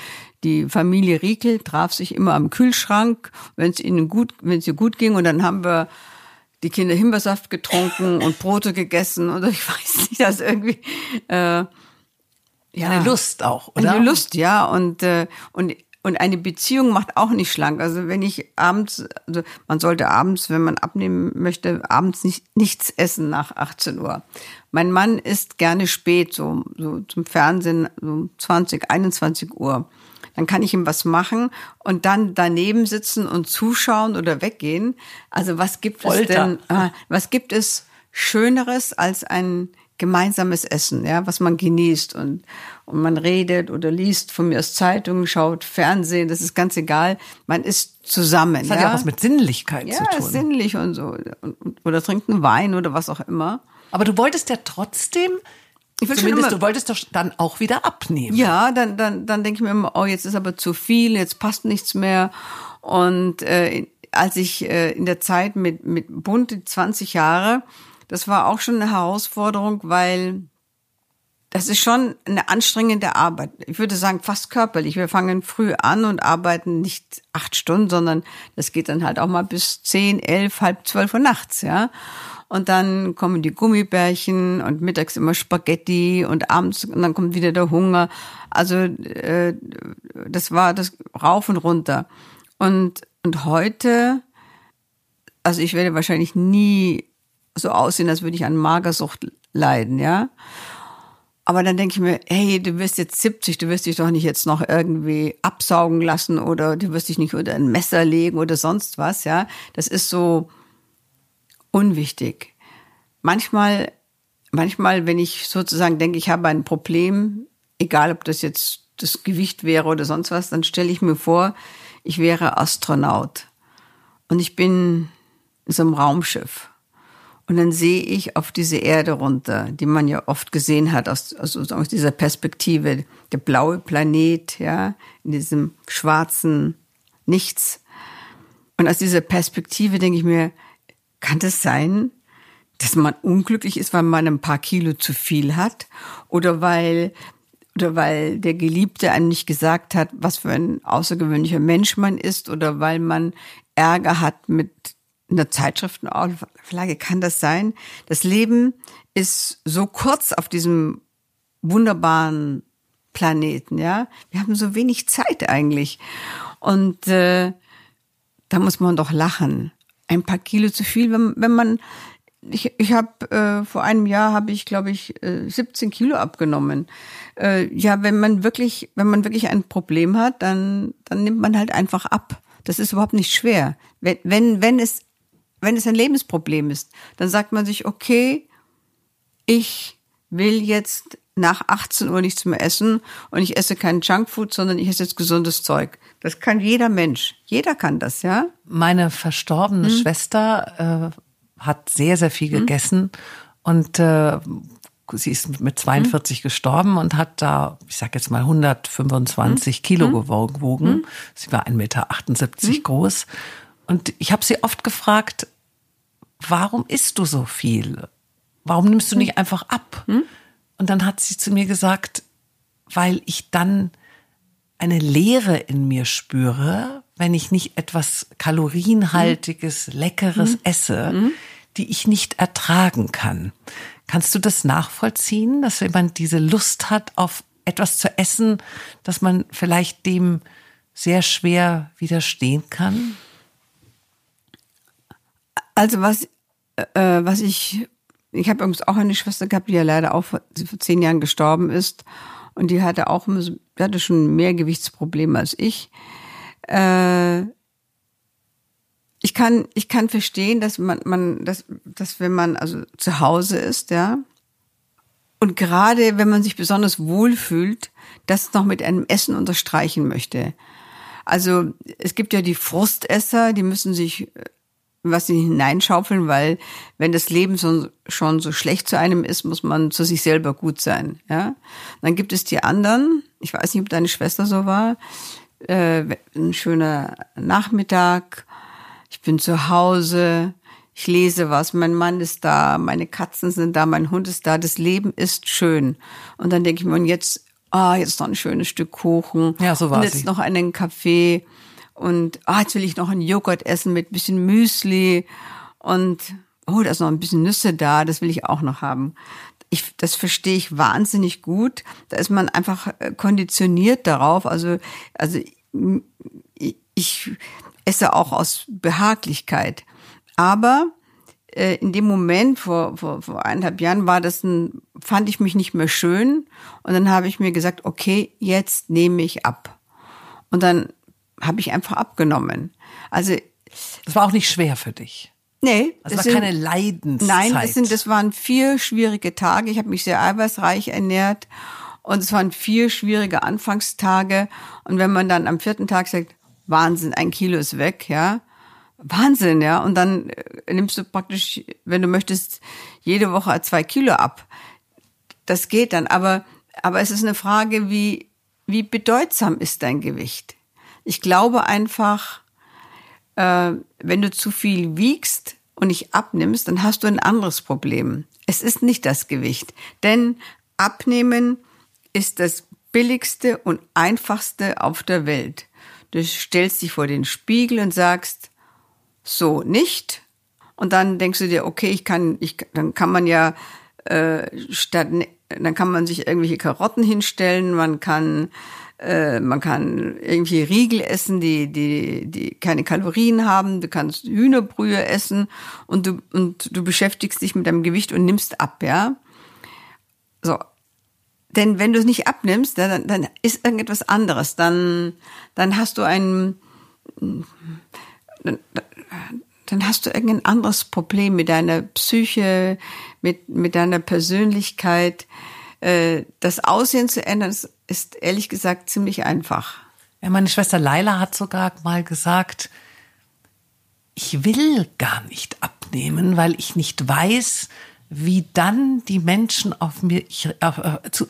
die Familie Riekel traf sich immer am Kühlschrank, wenn es ihnen gut, wenn es ihr gut ging, und dann haben wir die Kinder Himbeersaft getrunken und Brote gegessen oder ich weiß nicht, das irgendwie äh, ja eine Lust auch, oder? Eine Lust, ja und äh, und und eine Beziehung macht auch nicht schlank. Also wenn ich abends, also man sollte abends, wenn man abnehmen möchte, abends nicht nichts essen nach 18 Uhr. Mein Mann isst gerne spät, so, so zum Fernsehen, so 20, 21 Uhr. Dann kann ich ihm was machen und dann daneben sitzen und zuschauen oder weggehen. Also was gibt Folter. es denn, äh, was gibt es Schöneres als ein gemeinsames Essen, ja, was man genießt und, und man redet oder liest von mir aus Zeitungen, schaut Fernsehen, das ist ganz egal. Man ist zusammen. Das hat ja, ja was mit Sinnlichkeit ja, zu tun. Ja, sinnlich und so. Oder trinkt einen Wein oder was auch immer. Aber du wolltest ja trotzdem ich will Zumindest, immer, du wolltest doch dann auch wieder abnehmen. Ja, dann, dann, dann denke ich mir immer, oh, jetzt ist aber zu viel, jetzt passt nichts mehr. Und äh, als ich äh, in der Zeit mit, mit Bund 20 Jahre, das war auch schon eine Herausforderung, weil das ist schon eine anstrengende Arbeit. Ich würde sagen, fast körperlich. Wir fangen früh an und arbeiten nicht acht Stunden, sondern das geht dann halt auch mal bis zehn, elf, halb zwölf Uhr nachts, ja. Und dann kommen die Gummibärchen und mittags immer Spaghetti und abends und dann kommt wieder der Hunger. Also äh, das war das rauf und runter. Und und heute, also ich werde wahrscheinlich nie so aussehen, als würde ich an Magersucht leiden, ja. Aber dann denke ich mir, hey, du wirst jetzt 70, du wirst dich doch nicht jetzt noch irgendwie absaugen lassen oder du wirst dich nicht unter ein Messer legen oder sonst was, ja. Das ist so unwichtig. Manchmal, manchmal, wenn ich sozusagen denke, ich habe ein Problem, egal ob das jetzt das Gewicht wäre oder sonst was, dann stelle ich mir vor, ich wäre Astronaut und ich bin in so einem Raumschiff und dann sehe ich auf diese Erde runter, die man ja oft gesehen hat aus, aus, aus dieser Perspektive, der blaue Planet, ja, in diesem schwarzen Nichts. Und aus dieser Perspektive denke ich mir, kann das sein, dass man unglücklich ist, weil man ein paar Kilo zu viel hat oder weil oder weil der Geliebte einem nicht gesagt hat, was für ein außergewöhnlicher Mensch man ist oder weil man Ärger hat mit in der Zeitschriftenauflage kann das sein. Das Leben ist so kurz auf diesem wunderbaren Planeten, ja. Wir haben so wenig Zeit eigentlich. Und äh, da muss man doch lachen. Ein paar Kilo zu viel, wenn, wenn man ich, ich habe äh, vor einem Jahr habe ich glaube ich äh, 17 Kilo abgenommen. Äh, ja, wenn man wirklich, wenn man wirklich ein Problem hat, dann dann nimmt man halt einfach ab. Das ist überhaupt nicht schwer. Wenn wenn wenn es wenn es ein Lebensproblem ist, dann sagt man sich okay, ich will jetzt nach 18 Uhr nichts mehr essen und ich esse kein Junkfood, sondern ich esse jetzt gesundes Zeug. Das kann jeder Mensch. Jeder kann das, ja. Meine verstorbene hm. Schwester äh, hat sehr, sehr viel hm. gegessen und äh, sie ist mit 42 hm. gestorben und hat da, ich sag jetzt mal 125 hm. Kilo hm. gewogen. Hm. Sie war 1,78 Meter groß. Und ich habe sie oft gefragt, warum isst du so viel? Warum nimmst du nicht einfach ab? Und dann hat sie zu mir gesagt, weil ich dann eine Leere in mir spüre, wenn ich nicht etwas kalorienhaltiges, mhm. leckeres mhm. esse, mhm. die ich nicht ertragen kann. Kannst du das nachvollziehen, dass wenn man diese Lust hat auf etwas zu essen, dass man vielleicht dem sehr schwer widerstehen kann? Also was, äh, was ich ich habe übrigens auch eine Schwester gehabt, die ja leider auch vor, vor zehn Jahren gestorben ist. Und die hatte auch die hatte schon mehr Gewichtsprobleme als ich. Äh, ich kann, ich kann verstehen, dass man, man, dass, dass wenn man also zu Hause ist, ja, und gerade wenn man sich besonders wohl fühlt, das noch mit einem Essen unterstreichen möchte. Also es gibt ja die Frustesser, die müssen sich was sie hineinschaufeln, weil wenn das Leben so, schon so schlecht zu einem ist, muss man zu sich selber gut sein. Ja, dann gibt es die anderen. Ich weiß nicht, ob deine Schwester so war. Äh, ein schöner Nachmittag. Ich bin zu Hause. Ich lese was. Mein Mann ist da. Meine Katzen sind da. Mein Hund ist da. Das Leben ist schön. Und dann denke ich mir, und jetzt, ah, jetzt noch ein schönes Stück Kuchen. Ja, so war Und jetzt sie. noch einen Kaffee und ah, jetzt will ich noch einen Joghurt essen mit bisschen Müsli und oh, da ist noch ein bisschen Nüsse da, das will ich auch noch haben. Ich, das verstehe ich wahnsinnig gut. Da ist man einfach äh, konditioniert darauf. Also, also ich esse auch aus Behaglichkeit. Aber äh, in dem Moment vor, vor, vor eineinhalb Jahren war das ein, fand ich mich nicht mehr schön. Und dann habe ich mir gesagt, okay, jetzt nehme ich ab. Und dann habe ich einfach abgenommen. Also das war auch nicht schwer für dich. Nee, das, war sind, keine Leidenszeit. Nein, das sind das waren vier schwierige Tage. Ich habe mich sehr eiweißreich ernährt und es waren vier schwierige Anfangstage und wenn man dann am vierten Tag sagt, Wahnsinn, ein Kilo ist weg, ja. Wahnsinn, ja. Und dann äh, nimmst du praktisch, wenn du möchtest, jede Woche zwei Kilo ab. Das geht dann, aber, aber es ist eine Frage, wie, wie bedeutsam ist dein Gewicht? Ich glaube einfach, äh, wenn du zu viel wiegst und nicht abnimmst, dann hast du ein anderes Problem. Es ist nicht das Gewicht, denn abnehmen ist das billigste und einfachste auf der Welt. Du stellst dich vor den Spiegel und sagst, so nicht. Und dann denkst du dir, okay, ich kann, ich, dann kann man ja äh, statt, dann kann man sich irgendwelche Karotten hinstellen, man kann äh, man kann irgendwie Riegel essen, die, die, die keine Kalorien haben. Du kannst Hühnerbrühe essen und du, und du beschäftigst dich mit deinem Gewicht und nimmst ab, ja. So. Denn wenn du es nicht abnimmst, dann, dann ist irgendetwas anderes. Dann, dann hast du ein, dann, dann hast du irgendein anderes Problem mit deiner Psyche, mit, mit deiner Persönlichkeit. Äh, das Aussehen zu ändern, ist, ehrlich gesagt ziemlich einfach. Ja, meine Schwester Laila hat sogar mal gesagt, ich will gar nicht abnehmen, weil ich nicht weiß, wie dann die Menschen auf mich auf,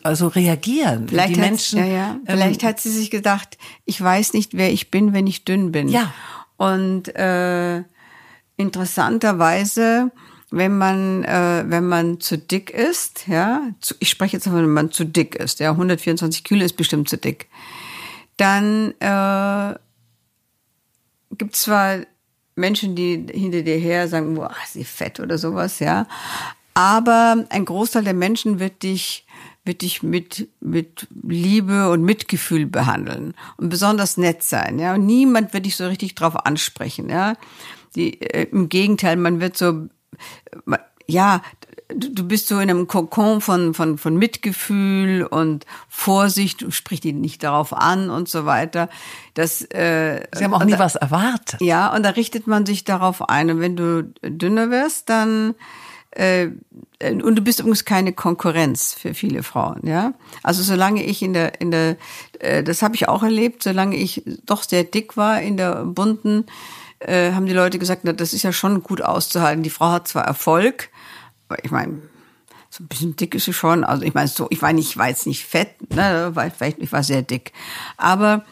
also reagieren. Vielleicht, die hat, Menschen, ja, ja. Vielleicht ähm, hat sie sich gedacht, ich weiß nicht, wer ich bin, wenn ich dünn bin. Ja. Und äh, interessanterweise wenn man äh, wenn man zu dick ist, ja, zu, ich spreche jetzt wenn man zu dick ist, ja, 124 Kilo ist bestimmt zu dick, dann äh, gibt zwar Menschen, die hinter dir her sagen, boah, sie fett oder sowas, ja. Aber ein Großteil der Menschen wird dich wird dich mit, mit Liebe und Mitgefühl behandeln und besonders nett sein, ja. Und niemand wird dich so richtig drauf ansprechen, ja. Die, äh, Im Gegenteil, man wird so, ja, du bist so in einem Kokon von, von, von Mitgefühl und Vorsicht, sprich die nicht darauf an und so weiter. Das, äh, Sie haben auch nie da, was erwartet. Ja, und da richtet man sich darauf ein. Und wenn du dünner wirst, dann äh, und du bist übrigens keine Konkurrenz für viele Frauen, ja. Also solange ich in der in der äh, das habe ich auch erlebt, solange ich doch sehr dick war in der bunten, äh, haben die Leute gesagt, na, das ist ja schon gut auszuhalten. Die Frau hat zwar Erfolg, aber ich meine, so ein bisschen dick ist sie schon. Also ich meine, so, ich war nicht, ich war jetzt nicht fett, ne, weil vielleicht ich war sehr dick, aber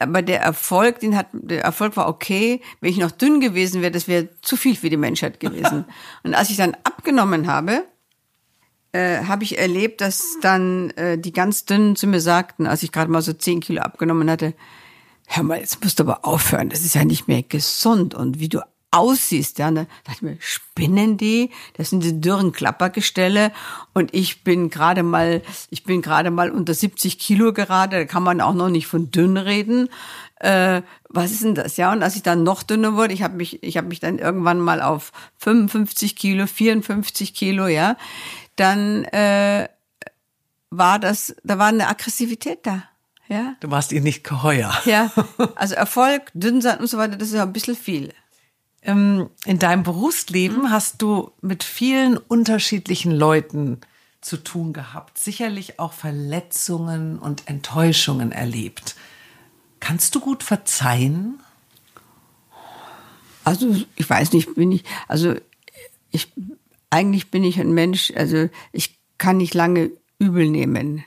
aber der Erfolg, den hat, der Erfolg war okay. Wenn ich noch dünn gewesen wäre, das wäre zu viel für die Menschheit gewesen. Und als ich dann abgenommen habe, äh, habe ich erlebt, dass dann äh, die ganz dünnen zu mir sagten, als ich gerade mal so zehn Kilo abgenommen hatte, hör mal, jetzt musst du aber aufhören, das ist ja nicht mehr gesund und wie du aussiehst. Ja, da dachte ich mir, spinnen die? Das sind die dürren Klappergestelle und ich bin gerade mal, ich bin gerade mal unter 70 Kilo gerade, da kann man auch noch nicht von dünn reden. Äh, was ist denn das? Ja, und als ich dann noch dünner wurde, ich habe mich, ich habe mich dann irgendwann mal auf 55 Kilo, 54 Kilo, ja, dann äh, war das, da war eine Aggressivität da. Ja. Du warst ihr nicht geheuer. Ja, also Erfolg, dünn sein und so weiter, das ist ja ein bisschen viel. Ähm, in deinem Berufsleben mhm. hast du mit vielen unterschiedlichen Leuten zu tun gehabt, sicherlich auch Verletzungen und Enttäuschungen erlebt. Kannst du gut verzeihen? Also ich weiß nicht, bin ich, also ich, eigentlich bin ich ein Mensch, also ich kann nicht lange übel nehmen.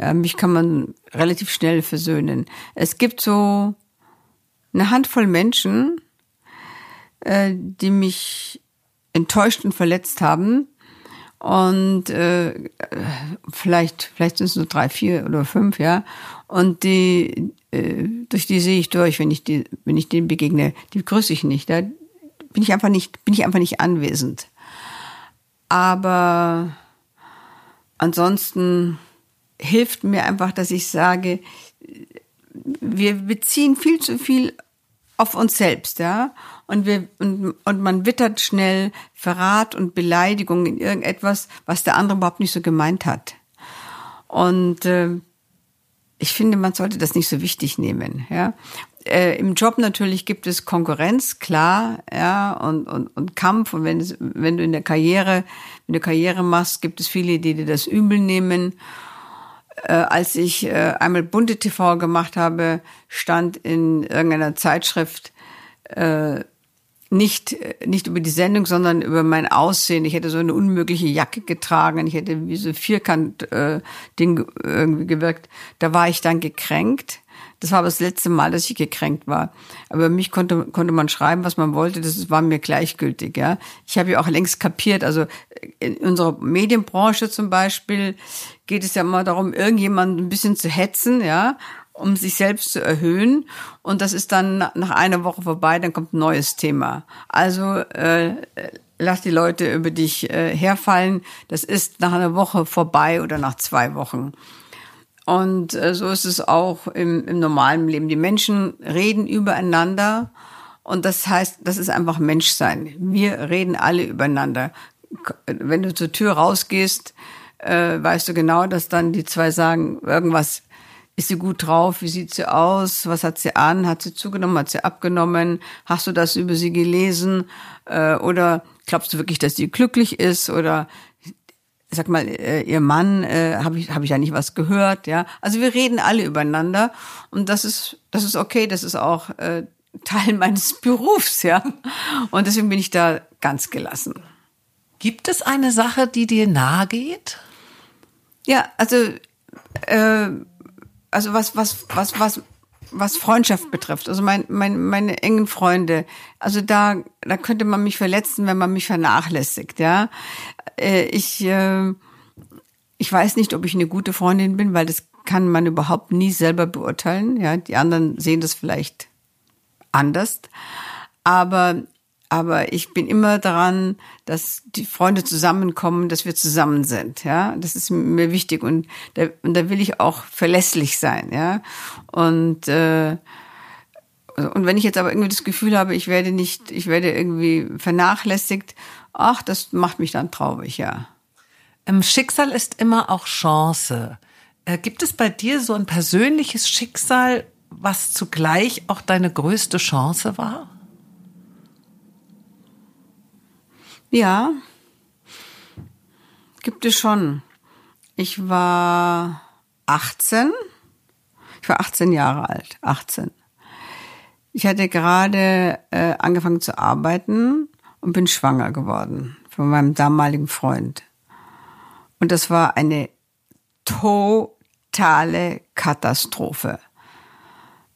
Ja, mich kann man relativ schnell versöhnen. Es gibt so eine Handvoll Menschen, äh, die mich enttäuscht und verletzt haben. Und äh, vielleicht, vielleicht sind es nur drei, vier oder fünf, ja. Und die, äh, durch die sehe ich durch, wenn ich die, wenn ich denen begegne, die grüße ich nicht. Da bin ich einfach nicht, bin ich einfach nicht anwesend. Aber ansonsten hilft mir einfach, dass ich sage, wir beziehen viel zu viel auf uns selbst, ja. Und wir, und, und man wittert schnell Verrat und Beleidigung in irgendetwas, was der andere überhaupt nicht so gemeint hat. Und äh, ich finde, man sollte das nicht so wichtig nehmen, ja. Äh, Im Job natürlich gibt es Konkurrenz, klar, ja, und, und, und Kampf. Und wenn, es, wenn du in der Karriere, wenn du Karriere machst, gibt es viele, die dir das übel nehmen äh, als ich äh, einmal bunte TV gemacht habe, stand in irgendeiner Zeitschrift äh, nicht, nicht über die Sendung, sondern über mein Aussehen. Ich hätte so eine unmögliche Jacke getragen. Ich hätte wie so vierkant äh, Ding irgendwie gewirkt. Da war ich dann gekränkt. Das war aber das letzte Mal, dass ich gekränkt war. Aber mich konnte, konnte man schreiben, was man wollte. Das war mir gleichgültig, ja. Ich habe ja auch längst kapiert. Also in unserer Medienbranche zum Beispiel geht es ja immer darum, irgendjemanden ein bisschen zu hetzen, ja, um sich selbst zu erhöhen. Und das ist dann nach einer Woche vorbei, dann kommt ein neues Thema. Also äh, lass die Leute über dich äh, herfallen. Das ist nach einer Woche vorbei oder nach zwei Wochen. Und äh, so ist es auch im, im normalen Leben. Die Menschen reden übereinander und das heißt, das ist einfach Menschsein. Wir reden alle übereinander. Wenn du zur Tür rausgehst, äh, weißt du genau, dass dann die zwei sagen, irgendwas ist sie gut drauf? Wie sieht sie aus? Was hat sie an? Hat sie zugenommen? Hat sie abgenommen? Hast du das über sie gelesen? Äh, oder glaubst du wirklich, dass sie glücklich ist? Oder sag mal, äh, ihr Mann, äh, habe ich, hab ich da nicht was gehört? Ja, also wir reden alle übereinander und das ist, das ist okay. Das ist auch äh, Teil meines Berufs, ja. Und deswegen bin ich da ganz gelassen. Gibt es eine Sache, die dir nahe geht? Ja, also äh, also was was was was was Freundschaft betrifft, also mein, mein, meine engen Freunde, also da, da könnte man mich verletzen, wenn man mich vernachlässigt, ja. Äh, ich, äh, ich weiß nicht, ob ich eine gute Freundin bin, weil das kann man überhaupt nie selber beurteilen, ja. Die anderen sehen das vielleicht anders. Aber aber ich bin immer daran, dass die Freunde zusammenkommen, dass wir zusammen sind. Ja, das ist mir wichtig und da, und da will ich auch verlässlich sein. Ja, und äh, und wenn ich jetzt aber irgendwie das Gefühl habe, ich werde nicht, ich werde irgendwie vernachlässigt, ach, das macht mich dann traurig, ja. Ähm, Schicksal ist immer auch Chance. Äh, gibt es bei dir so ein persönliches Schicksal, was zugleich auch deine größte Chance war? Ja, gibt es schon. Ich war 18. Ich war 18 Jahre alt, 18. Ich hatte gerade äh, angefangen zu arbeiten und bin schwanger geworden von meinem damaligen Freund. Und das war eine totale Katastrophe.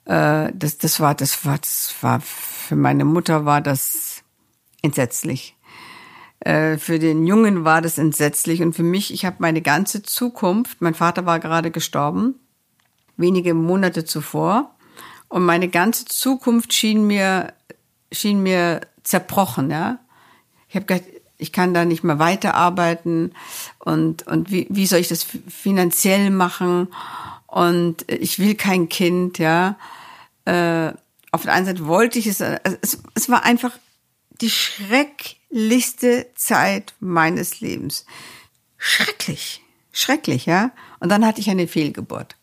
Äh, das, das war, das war, das war für meine Mutter war das entsetzlich. Äh, für den Jungen war das entsetzlich und für mich, ich habe meine ganze Zukunft, mein Vater war gerade gestorben, wenige Monate zuvor, und meine ganze Zukunft schien mir, schien mir zerbrochen, ja. Ich habe gedacht, ich kann da nicht mehr weiterarbeiten und, und wie, wie soll ich das finanziell machen? Und ich will kein Kind, ja. Äh, auf der einen Seite wollte ich es, also es, es war einfach die Schreck, schrecklichste Zeit meines Lebens. Schrecklich, schrecklich, ja. Und dann hatte ich eine Fehlgeburt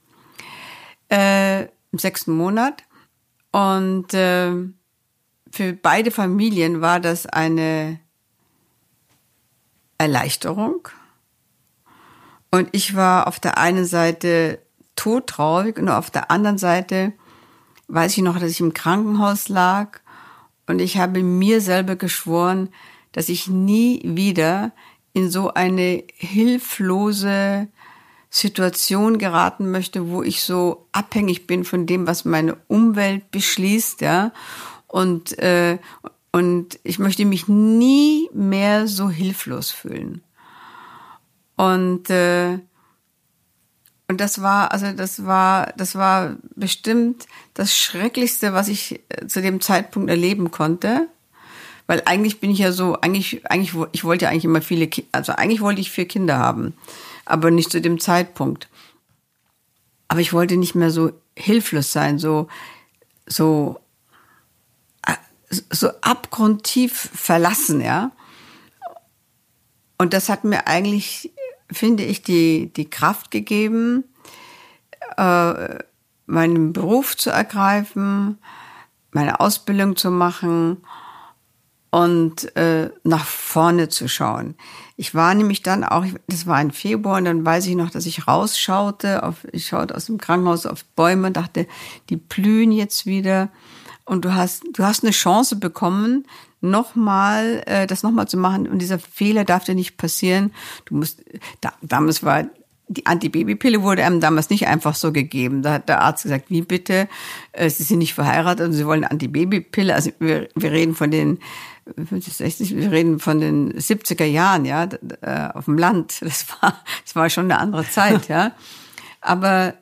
äh, im sechsten Monat und äh, für beide Familien war das eine Erleichterung. Und ich war auf der einen Seite todtraurig und auf der anderen Seite weiß ich noch, dass ich im Krankenhaus lag und ich habe mir selber geschworen, dass ich nie wieder in so eine hilflose Situation geraten möchte, wo ich so abhängig bin von dem, was meine Umwelt beschließt, ja. Und, äh, und ich möchte mich nie mehr so hilflos fühlen. Und, äh, und das war, also das war, das war bestimmt das Schrecklichste, was ich äh, zu dem Zeitpunkt erleben konnte. Weil eigentlich bin ich ja so, eigentlich, eigentlich, ich wollte ja eigentlich immer viele, also eigentlich wollte ich vier Kinder haben, aber nicht zu dem Zeitpunkt. Aber ich wollte nicht mehr so hilflos sein, so, so, äh, so abgrundtief verlassen, ja. Und das hat mir eigentlich, finde ich, die, die Kraft gegeben, äh, meinen Beruf zu ergreifen, meine Ausbildung zu machen und äh, nach vorne zu schauen. Ich war nämlich dann auch, das war im Februar, und dann weiß ich noch, dass ich rausschaute, auf, ich schaute aus dem Krankenhaus auf Bäume und dachte, die blühen jetzt wieder. Und du hast, du hast eine Chance bekommen, nochmal, äh, das nochmal zu machen. Und dieser Fehler darf dir nicht passieren. Du musst, da, damals war die Antibabypille wurde einem damals nicht einfach so gegeben. Da hat der Arzt gesagt, wie bitte, äh, Sie sind nicht verheiratet und Sie wollen Antibabypille. Also wir, wir reden von den 60, wir reden von den 70er Jahren, ja, äh, auf dem Land. Das war, das war schon eine andere Zeit, ja. Aber,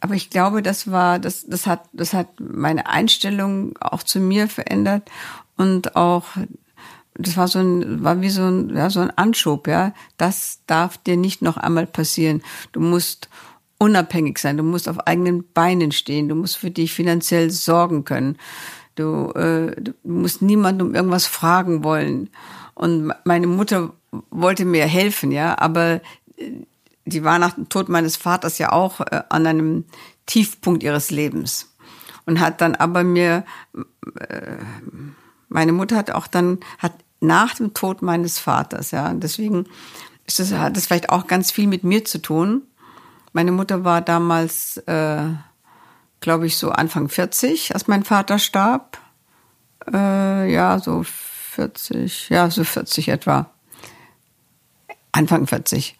aber ich glaube, das war, das, das hat, das hat meine Einstellung auch zu mir verändert und auch, das war so ein, war wie so ein, ja, so ein Anschub, ja. Das darf dir nicht noch einmal passieren. Du musst unabhängig sein, du musst auf eigenen Beinen stehen, du musst für dich finanziell sorgen können. Du, äh, du musst niemanden um irgendwas fragen wollen. Und meine Mutter wollte mir helfen, ja, aber äh, die war nach dem Tod meines Vaters ja auch äh, an einem Tiefpunkt ihres Lebens und hat dann aber mir äh, meine Mutter hat auch dann hat nach dem Tod meines Vaters, ja, deswegen ist das hat das vielleicht auch ganz viel mit mir zu tun. Meine Mutter war damals äh, glaube ich, so Anfang 40, als mein Vater starb. Äh, ja, so 40, ja, so 40 etwa. Anfang 40.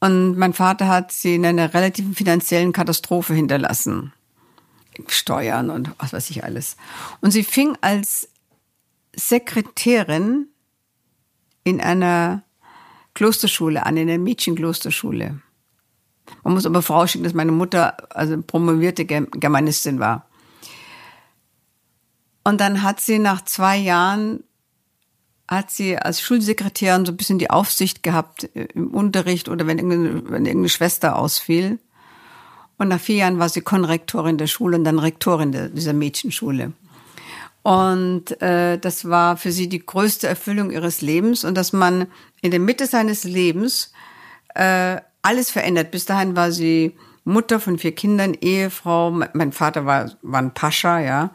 Und mein Vater hat sie in einer relativen finanziellen Katastrophe hinterlassen. Steuern und was weiß ich alles. Und sie fing als Sekretärin in einer Klosterschule an, in der Mädchenklosterschule. Man muss aber vorausschicken, dass meine Mutter also promovierte Germanistin war. Und dann hat sie nach zwei Jahren hat sie als Schulsekretärin so ein bisschen die Aufsicht gehabt äh, im Unterricht oder wenn irgendeine, wenn irgendeine Schwester ausfiel. Und nach vier Jahren war sie Konrektorin der Schule und dann Rektorin der, dieser Mädchenschule. Und äh, das war für sie die größte Erfüllung ihres Lebens und dass man in der Mitte seines Lebens äh, alles verändert. Bis dahin war sie Mutter von vier Kindern, Ehefrau. Mein Vater war, war ein Pascha, ja,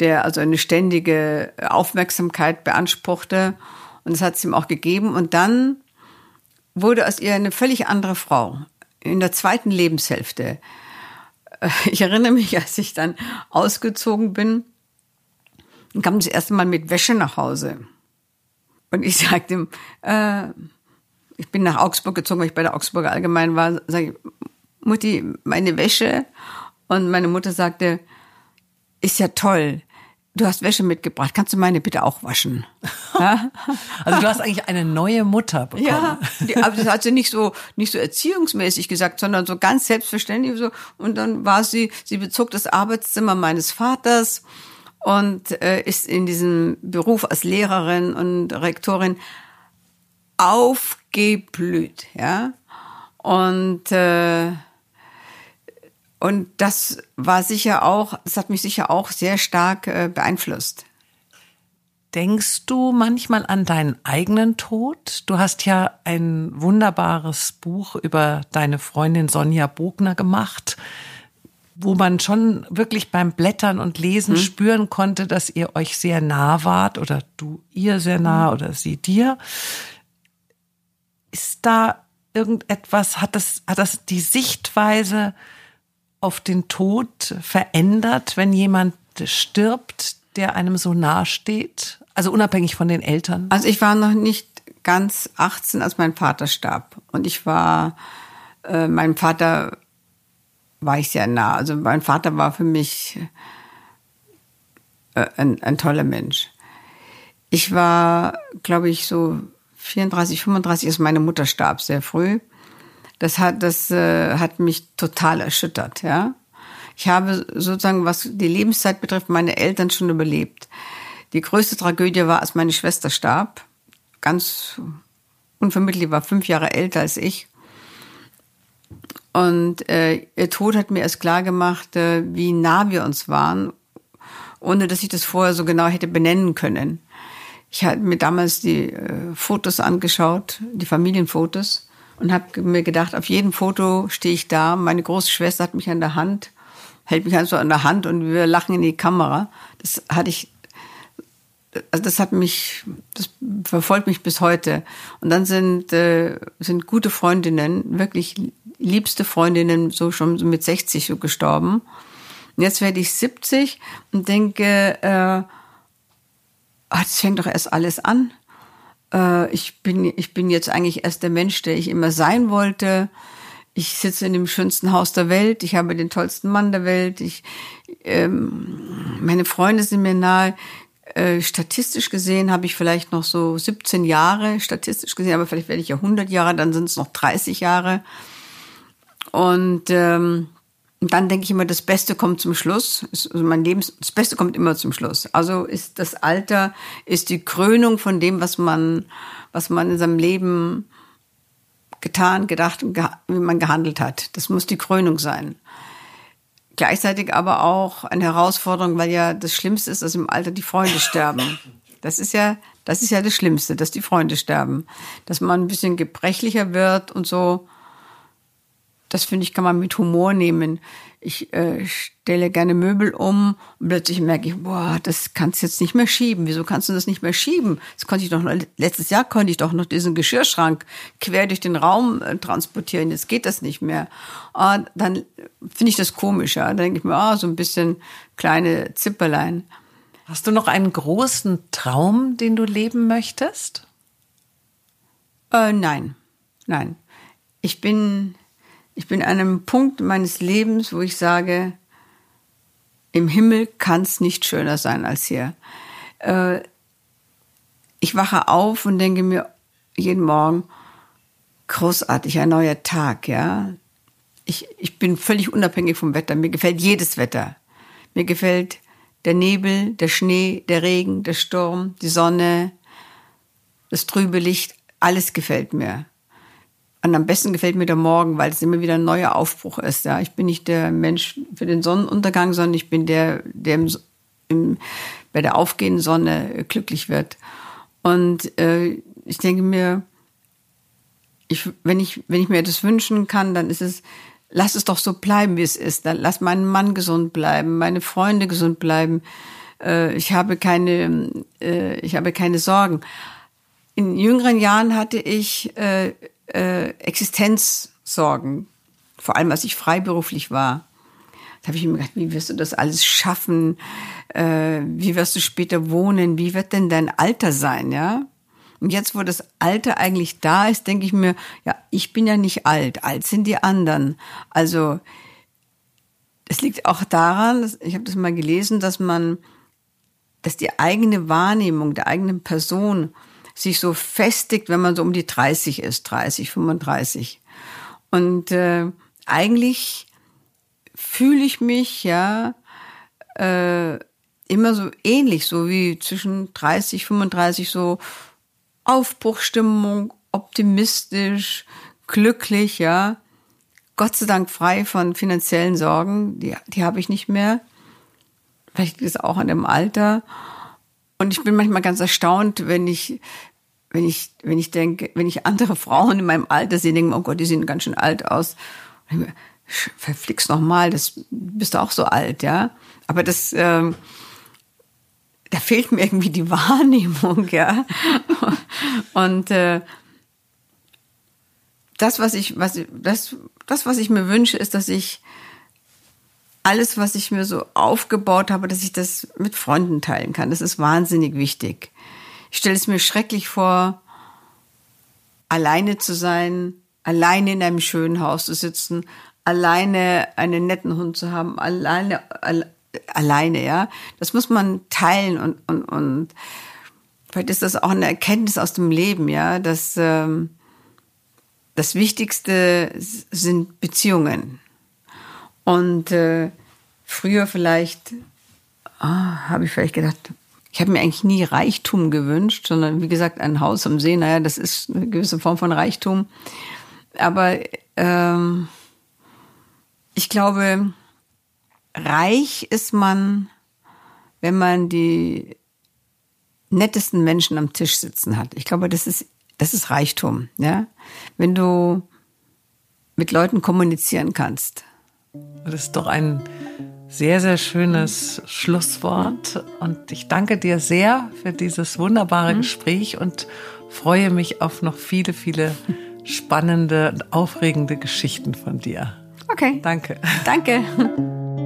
der also eine ständige Aufmerksamkeit beanspruchte. Und das hat es ihm auch gegeben. Und dann wurde aus ihr eine völlig andere Frau in der zweiten Lebenshälfte. Äh, ich erinnere mich, als ich dann ausgezogen bin, dann kam das erste Mal mit Wäsche nach Hause. Und ich sagte ihm, äh, ich bin nach Augsburg gezogen, weil ich bei der Augsburger Allgemein war, sage ich, Mutti, meine Wäsche. Und meine Mutter sagte, ist ja toll. Du hast Wäsche mitgebracht. Kannst du meine bitte auch waschen? Ja? Also du hast eigentlich eine neue Mutter bekommen. Ja, die, aber das hat sie nicht so nicht so erziehungsmäßig gesagt, sondern so ganz selbstverständlich so. Und dann war sie, sie bezog das Arbeitszimmer meines Vaters und äh, ist in diesem Beruf als Lehrerin und Rektorin aufgeblüht, ja. Und äh, und das war sicher auch, das hat mich sicher auch sehr stark äh, beeinflusst. Denkst du manchmal an deinen eigenen Tod? Du hast ja ein wunderbares Buch über deine Freundin Sonja Bogner gemacht, wo man schon wirklich beim Blättern und Lesen hm. spüren konnte, dass ihr euch sehr nah wart oder du ihr sehr nah hm. oder sie dir. Ist da irgendetwas, hat das, hat das die Sichtweise auf den Tod verändert, wenn jemand stirbt, der einem so nahe steht? Also unabhängig von den Eltern? Also ich war noch nicht ganz 18, als mein Vater starb. Und ich war, äh, meinem Vater war ich sehr nah. Also mein Vater war für mich äh, ein, ein toller Mensch. Ich war, glaube ich, so 34, 35, als meine Mutter starb, sehr früh das hat, das äh, hat mich total erschüttert, ja. Ich habe sozusagen, was die Lebenszeit betrifft, meine Eltern schon überlebt. Die größte Tragödie war, als meine Schwester starb. Ganz unvermittelt, war fünf Jahre älter als ich. Und äh, ihr Tod hat mir erst klar gemacht, äh, wie nah wir uns waren, ohne dass ich das vorher so genau hätte benennen können. Ich hatte mir damals die äh, Fotos angeschaut, die Familienfotos und habe mir gedacht, auf jedem Foto stehe ich da. Meine große Schwester hat mich an der Hand, hält mich also an der Hand und wir lachen in die Kamera. Das hatte ich, also das hat mich, das verfolgt mich bis heute. Und dann sind äh, sind gute Freundinnen, wirklich liebste Freundinnen, so schon mit 60 so gestorben. Und jetzt werde ich 70 und denke, äh, ach, das fängt doch erst alles an äh, ich, bin, ich bin jetzt eigentlich erst der Mensch, der ich immer sein wollte. Ich sitze in dem schönsten Haus der Welt, ich habe den tollsten Mann der Welt, ich, ähm, meine Freunde sind mir nahe. Äh, statistisch gesehen habe ich vielleicht noch so 17 Jahre, statistisch gesehen, aber vielleicht werde ich ja 100 Jahre, dann sind es noch 30 Jahre. Und ähm, dann denke ich immer, das Beste kommt zum Schluss. Also mein Lebens, das Beste kommt immer zum Schluss. Also ist das Alter ist die Krönung von dem, was man, was man in seinem Leben getan, gedacht und wie man gehandelt hat. Das muss die Krönung sein. Gleichzeitig aber auch eine Herausforderung, weil ja das Schlimmste ist, dass im Alter die Freunde sterben. Das ist ja, das ist ja das Schlimmste, dass die Freunde sterben. Dass man ein bisschen gebrechlicher wird und so das finde ich, kann man mit Humor nehmen. Ich äh, stelle gerne Möbel um und plötzlich merke ich, boah, das kannst du jetzt nicht mehr schieben. Wieso kannst du das nicht mehr schieben? Das konnte ich doch noch, letztes Jahr konnte ich doch noch diesen Geschirrschrank quer durch den Raum äh, transportieren. Jetzt geht das nicht mehr. Und dann finde ich das komisch. Ja? Dann denke ich mir, ah, so ein bisschen kleine Zipperlein. Hast du noch einen großen Traum, den du leben möchtest? Äh, nein, nein. Ich bin ich bin an einem Punkt meines Lebens, wo ich sage, im Himmel kann es nicht schöner sein als hier. Äh, ich wache auf und denke mir jeden Morgen, großartig, ein neuer Tag, ja. Ich, ich bin völlig unabhängig vom Wetter. Mir gefällt jedes Wetter. Mir gefällt der Nebel, der Schnee, der Regen, der Sturm, die Sonne, das trübe Licht, alles gefällt mir. Und am besten gefällt mir der Morgen, weil es immer wieder ein neuer Aufbruch ist. Ja, ich bin nicht der Mensch für den Sonnenuntergang, sondern ich bin der, der im, im, bei der aufgehenden Sonne glücklich wird. Und äh, ich denke mir, ich, wenn, ich, wenn ich mir das wünschen kann, dann ist es, lass es doch so bleiben, wie es ist. Dann lass meinen Mann gesund bleiben, meine Freunde gesund bleiben. Äh, ich habe keine, äh, ich habe keine Sorgen. In jüngeren Jahren hatte ich äh, äh, Existenzsorgen, vor allem als ich freiberuflich war. Da habe ich mir gedacht, wie wirst du das alles schaffen? Äh, wie wirst du später wohnen? Wie wird denn dein Alter sein, ja? Und jetzt, wo das Alter eigentlich da ist, denke ich mir, ja, ich bin ja nicht alt, alt sind die anderen. Also es liegt auch daran, ich habe das mal gelesen, dass man, dass die eigene Wahrnehmung der eigenen Person sich so festigt, wenn man so um die 30 ist, 30, 35. Und äh, eigentlich fühle ich mich ja äh, immer so ähnlich, so wie zwischen 30, 35, so Aufbruchstimmung, optimistisch, glücklich, ja. Gott sei Dank frei von finanziellen Sorgen, die, die habe ich nicht mehr. Vielleicht ist es auch an dem Alter. Und ich bin manchmal ganz erstaunt, wenn ich, wenn ich, wenn ich denke, wenn ich andere Frauen in meinem Alter sehe, denke ich, oh Gott, die sehen ganz schön alt aus. Verflixt noch mal, das bist du auch so alt, ja. Aber das, ähm, da fehlt mir irgendwie die Wahrnehmung, ja. Und äh, das, was ich, was das, das, was ich mir wünsche, ist, dass ich alles, was ich mir so aufgebaut habe, dass ich das mit Freunden teilen kann. Das ist wahnsinnig wichtig. Ich stelle es mir schrecklich vor, alleine zu sein, alleine in einem schönen Haus zu sitzen, alleine einen netten Hund zu haben, alleine, alleine, ja. Das muss man teilen und, und, und vielleicht ist das auch eine Erkenntnis aus dem Leben, ja, dass ähm, das Wichtigste sind Beziehungen. Und äh, früher vielleicht ah, habe ich vielleicht gedacht, ich habe mir eigentlich nie Reichtum gewünscht, sondern wie gesagt, ein Haus am See, naja, das ist eine gewisse Form von Reichtum. Aber ähm, ich glaube, reich ist man, wenn man die nettesten Menschen am Tisch sitzen hat. Ich glaube, das ist, das ist Reichtum, ja. Wenn du mit Leuten kommunizieren kannst. Das ist doch ein sehr, sehr schönes Schlusswort. Und ich danke dir sehr für dieses wunderbare mhm. Gespräch und freue mich auf noch viele, viele spannende und aufregende Geschichten von dir. Okay. Danke. Danke.